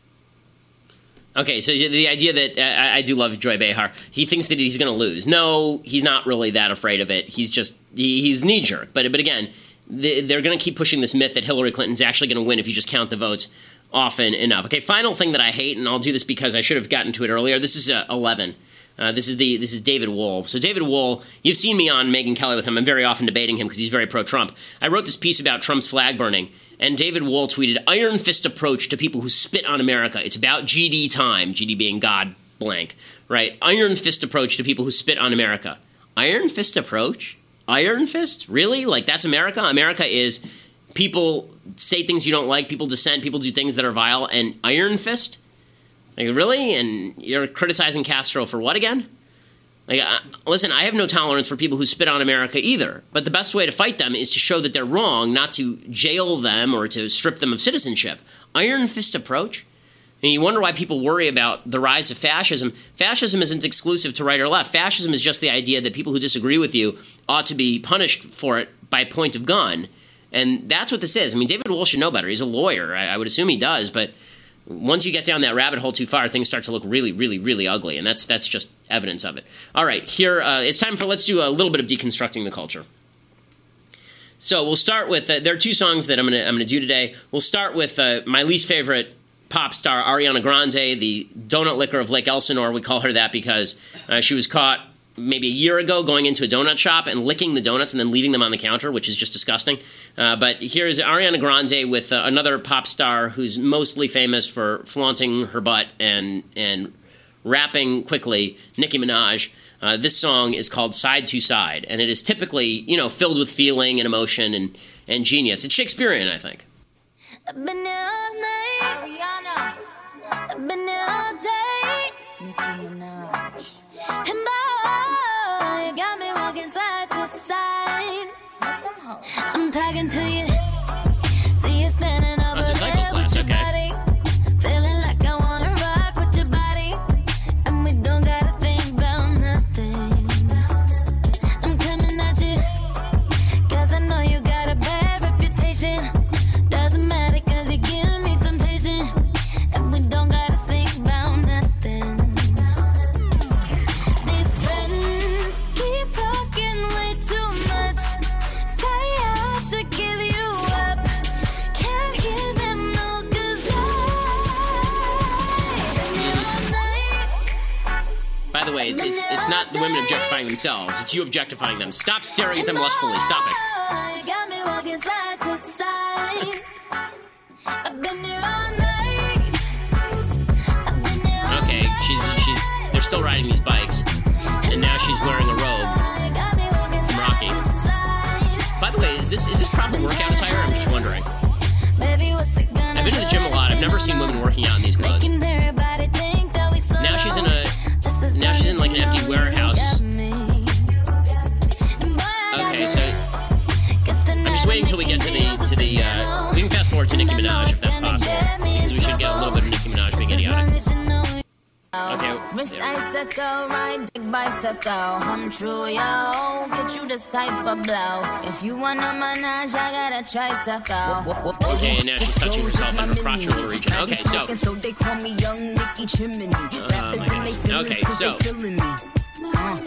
Okay, so the idea that uh, I, do love Joy Behar. He thinks that he's going to lose. No, he's not really that afraid of it. He's just he, he's knee jerk. But but again, they, they're going to keep pushing this myth that Hillary Clinton's actually going to win if you just count the votes often enough. Okay, final thing that I hate, and I'll do this because I should have gotten to it earlier. This is uh, eleven. Uh, this is the this is David Wohl. So David Wohl, you've seen me on Megyn Kelly with him. I'm very often debating him because he's very pro-Trump. I wrote this piece about Trump's flag burning, and David Wohl tweeted, "Iron fist approach to people who spit on America. It's about GD time. GD being God blank, right? Iron fist approach to people who spit on America. Iron fist approach? Iron fist? Really? Like that's America? America is." People say things you don't like, people dissent, people do things that are vile, and iron fist? Like, really? And you're criticizing Castro for what again? Like, uh, listen, I have no tolerance for people who spit on America either. But the best way to fight them is to show that they're wrong, not to jail them or to strip them of citizenship. Iron fist approach? And you wonder why people worry about the rise of fascism. Fascism isn't exclusive to right or left. Fascism is just the idea that people who disagree with you ought to be punished for it by point of gun. And that's what this is. I mean, David Wohl should know better. He's a lawyer. I, I would assume he does, but once you get down that rabbit hole too far, things start to look really, really, really ugly, and that's that's just evidence of it. All right, here uh, it's time for let's do a little bit of deconstructing the culture. So we'll start with uh, there are two songs that I'm gonna I'm gonna do today. We'll start with uh, my least favorite pop star Ariana Grande, the donut licker of Lake Elsinore. We call her that because uh, she was caught maybe a year ago going into a donut shop and licking the donuts and then leaving them on the counter, which is just disgusting. Uh, but here's Ariana Grande with uh, another pop star who's mostly famous for flaunting her butt and and rapping quickly, Nicki Minaj. Uh, this song is called Side to Side, and it is typically, you know, filled with feeling and emotion and, and genius. It's Shakespearean, I think. Ariana. Talking to you. Not the women objectifying themselves. It's you objectifying them. Stop staring at them lustfully. Stop it. Okay, she's she's they're still riding these bikes, and now she's wearing a robe from Rocky. By the way, is this is this proper workout attire? I'm just wondering. I've been to the gym a lot. I've never seen women working out in these clothes. Okay, so I'm just waiting until we get to the to the. Uh, we can fast forward to Nicki Minaj if that's possible, because we should get a little bit of Nicki Minaj being idiotic. Okay. Wrist icicle, ride dick bicycle. I'm true, yo. Get you this type of blow. If you wanna manage, I got a tricycle. Okay, and now she's touching herself in her crotchular region. Okay, so. So they call me Young Nicki Chimney. Oh my goodness. Okay, so. Uh,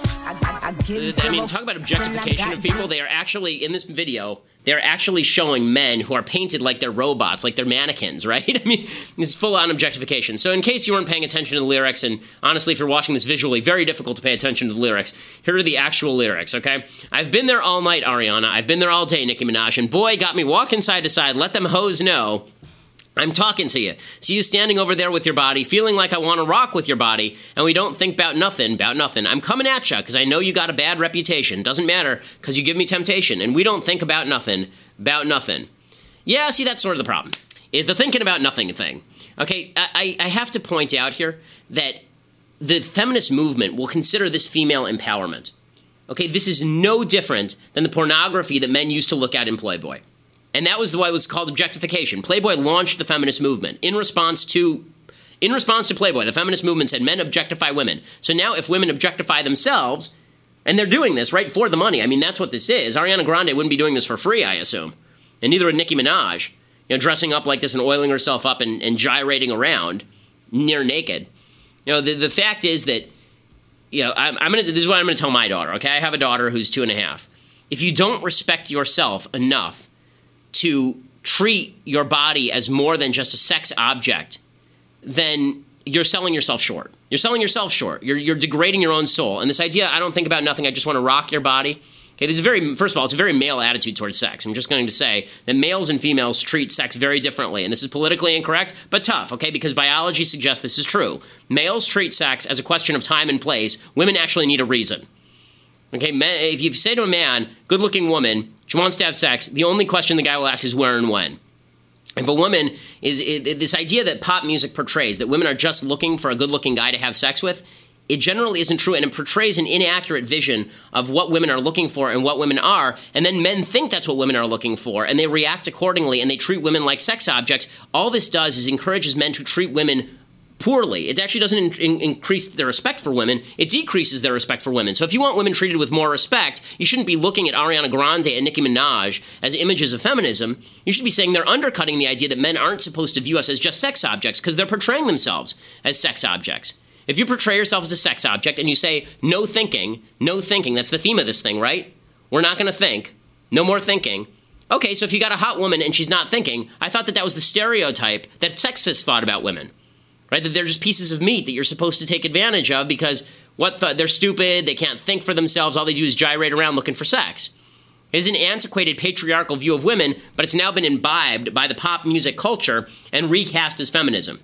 I mean, talk about objectification of people. They are actually, in this video, they're actually showing men who are painted like they're robots, like they're mannequins, right? I mean, it's full on objectification. So, in case you weren't paying attention to the lyrics, and honestly, if you're watching this visually, very difficult to pay attention to the lyrics, here are the actual lyrics, okay? I've been there all night, Ariana. I've been there all day, Nicki Minaj, and boy, got me walking side to side. Let them hoes know. I'm talking to you. See you standing over there with your body, feeling like I want to rock with your body, and we don't think about nothing, about nothing. I'm coming at you because I know you got a bad reputation. Doesn't matter because you give me temptation, and we don't think about nothing, about nothing. Yeah, see, that's sort of the problem, is the thinking about nothing thing. Okay, I, I have to point out here that the feminist movement will consider this female empowerment. Okay, this is no different than the pornography that men used to look at in Playboy. And that was why it was called objectification. Playboy launched the feminist movement in response to in response to Playboy. The feminist movement said men objectify women. So now if women objectify themselves, and they're doing this right for the money. I mean, that's what this is. Ariana Grande wouldn't be doing this for free, I assume. And neither would Nicki Minaj. You know, dressing up like this and oiling herself up and, and gyrating around near naked. You know, the, the fact is that, you know, I'm, I'm gonna this is what I'm gonna tell my daughter, okay? I have a daughter who's two and a half. If you don't respect yourself enough to treat your body as more than just a sex object, then you're selling yourself short. You're selling yourself short. You're, you're degrading your own soul. And this idea, I don't think about nothing, I just want to rock your body. Okay, this is very, first of all, it's a very male attitude towards sex. I'm just going to say that males and females treat sex very differently. And this is politically incorrect, but tough, okay, because biology suggests this is true. Males treat sex as a question of time and place. Women actually need a reason. Okay, if you say to a man, good looking woman, she wants to have sex, the only question the guy will ask is where and when. If a woman is, is this idea that pop music portrays that women are just looking for a good looking guy to have sex with, it generally isn't true and it portrays an inaccurate vision of what women are looking for and what women are and then men think that's what women are looking for and they react accordingly and they treat women like sex objects all this does is encourages men to treat women poorly. It actually doesn't in- in- increase their respect for women. It decreases their respect for women. So if you want women treated with more respect, you shouldn't be looking at Ariana Grande and Nicki Minaj as images of feminism. You should be saying they're undercutting the idea that men aren't supposed to view us as just sex objects because they're portraying themselves as sex objects. If you portray yourself as a sex object and you say no thinking, no thinking, that's the theme of this thing, right? We're not going to think. No more thinking. Okay, so if you got a hot woman and she's not thinking, I thought that that was the stereotype that sexists thought about women right? That they're just pieces of meat that you're supposed to take advantage of because what the, they're stupid, they can't think for themselves, all they do is gyrate around looking for sex. It is an antiquated patriarchal view of women, but it's now been imbibed by the pop music culture and recast as feminism.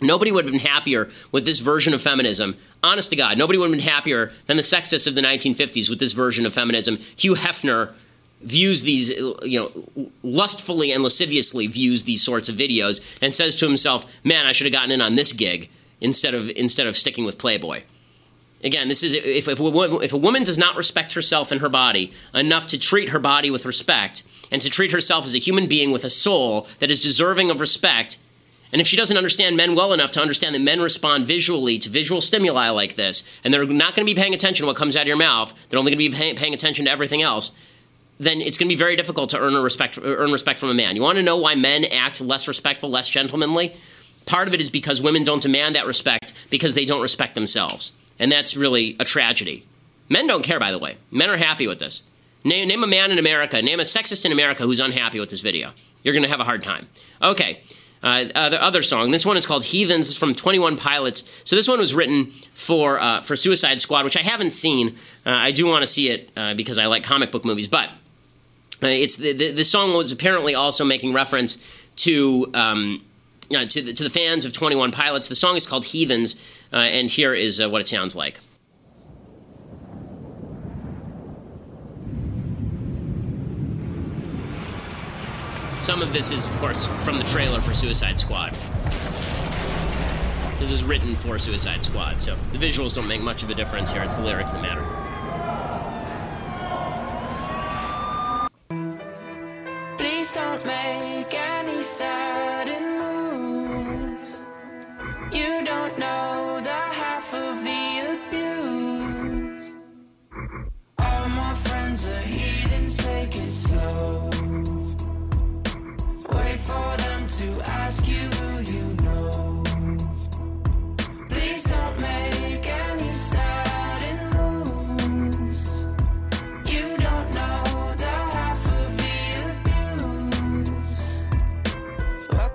Nobody would have been happier with this version of feminism. Honest to God, nobody would have been happier than the sexists of the 1950s with this version of feminism. Hugh Hefner views these, you know, lustfully and lasciviously views these sorts of videos and says to himself, "Man, I should have gotten in on this gig instead of instead of sticking with Playboy." Again, this is if, if, a, if a woman does not respect herself and her body enough to treat her body with respect and to treat herself as a human being with a soul that is deserving of respect, and if she doesn't understand men well enough to understand that men respond visually to visual stimuli like this, and they're not going to be paying attention to what comes out of your mouth, they're only going to be pay, paying attention to everything else, then it's going to be very difficult to earn a respect earn respect from a man. You want to know why men act less respectful, less gentlemanly? Part of it is because women don't demand that respect because they don't respect themselves. And that's really a tragedy. Men don't care, by the way. Men are happy with this. Name, name a man in America, name a sexist in America who's unhappy with this video. You're going to have a hard time. Okay. Uh, the other song. This one is called "Heathens." It's from Twenty One Pilots. So this one was written for uh, for Suicide Squad, which I haven't seen. Uh, I do want to see it uh, because I like comic book movies. But it's the, the, the song was apparently also making reference to. Um, uh, to, the, to the fans of 21 Pilots. The song is called Heathens, and here is what it sounds like. Some of this is, of course, from the trailer for Suicide Squad. This is written for Suicide Squad, so the visuals don't make much of a difference here. It's the lyrics that matter. You don't know the half of the abuse. All my friends are heathens, take it slow. Wait for them to ask you who you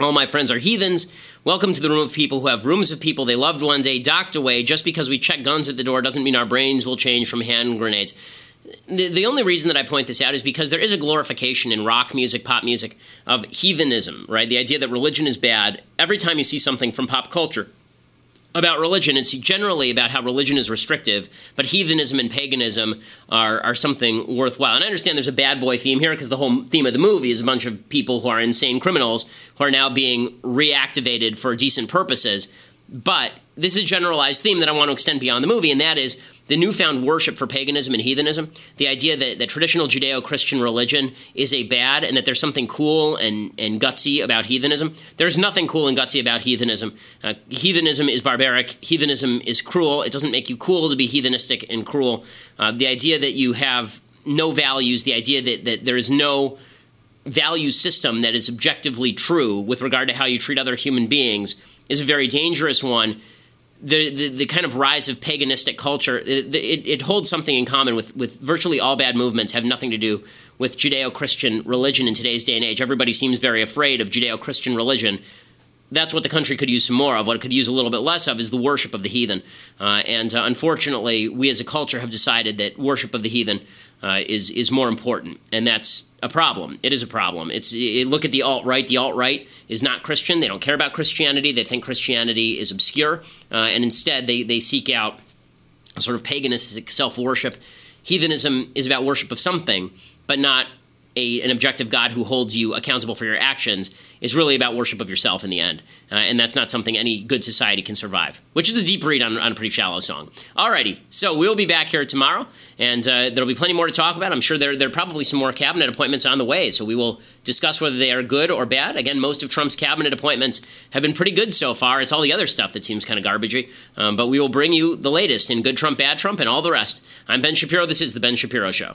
All my friends are heathens. Welcome to the room of people who have rooms of people they loved one day docked away. Just because we check guns at the door doesn't mean our brains will change from hand grenades. The, the only reason that I point this out is because there is a glorification in rock music, pop music, of heathenism, right? The idea that religion is bad. Every time you see something from pop culture, about religion. It's generally about how religion is restrictive, but heathenism and paganism are, are something worthwhile. And I understand there's a bad boy theme here because the whole theme of the movie is a bunch of people who are insane criminals who are now being reactivated for decent purposes. But this is a generalized theme that I want to extend beyond the movie, and that is the newfound worship for paganism and heathenism, the idea that, that traditional Judeo Christian religion is a bad and that there's something cool and, and gutsy about heathenism. There's nothing cool and gutsy about heathenism. Uh, heathenism is barbaric, heathenism is cruel. It doesn't make you cool to be heathenistic and cruel. Uh, the idea that you have no values, the idea that, that there is no value system that is objectively true with regard to how you treat other human beings is a very dangerous one the, the, kind of rise of paganistic culture, it, it, it, holds something in common with, with virtually all bad movements have nothing to do with Judeo-Christian religion in today's day and age. Everybody seems very afraid of Judeo-Christian religion. That's what the country could use some more of. What it could use a little bit less of is the worship of the heathen. Uh, and uh, unfortunately, we as a culture have decided that worship of the heathen uh, is is more important, and that's a problem. It is a problem. It's it, look at the alt right. The alt right is not Christian. They don't care about Christianity. They think Christianity is obscure, uh, and instead they they seek out sort of paganistic self worship. Heathenism is about worship of something, but not a, an objective God who holds you accountable for your actions is really about worship of yourself in the end. Uh, and that's not something any good society can survive, which is a deep read on, on a pretty shallow song. Alrighty, so we'll be back here tomorrow, and uh, there'll be plenty more to talk about. I'm sure there, there are probably some more cabinet appointments on the way, so we will discuss whether they are good or bad. Again, most of Trump's cabinet appointments have been pretty good so far. It's all the other stuff that seems kind of garbagey. Um, but we will bring you the latest in good Trump, bad Trump, and all the rest. I'm Ben Shapiro. This is The Ben Shapiro Show.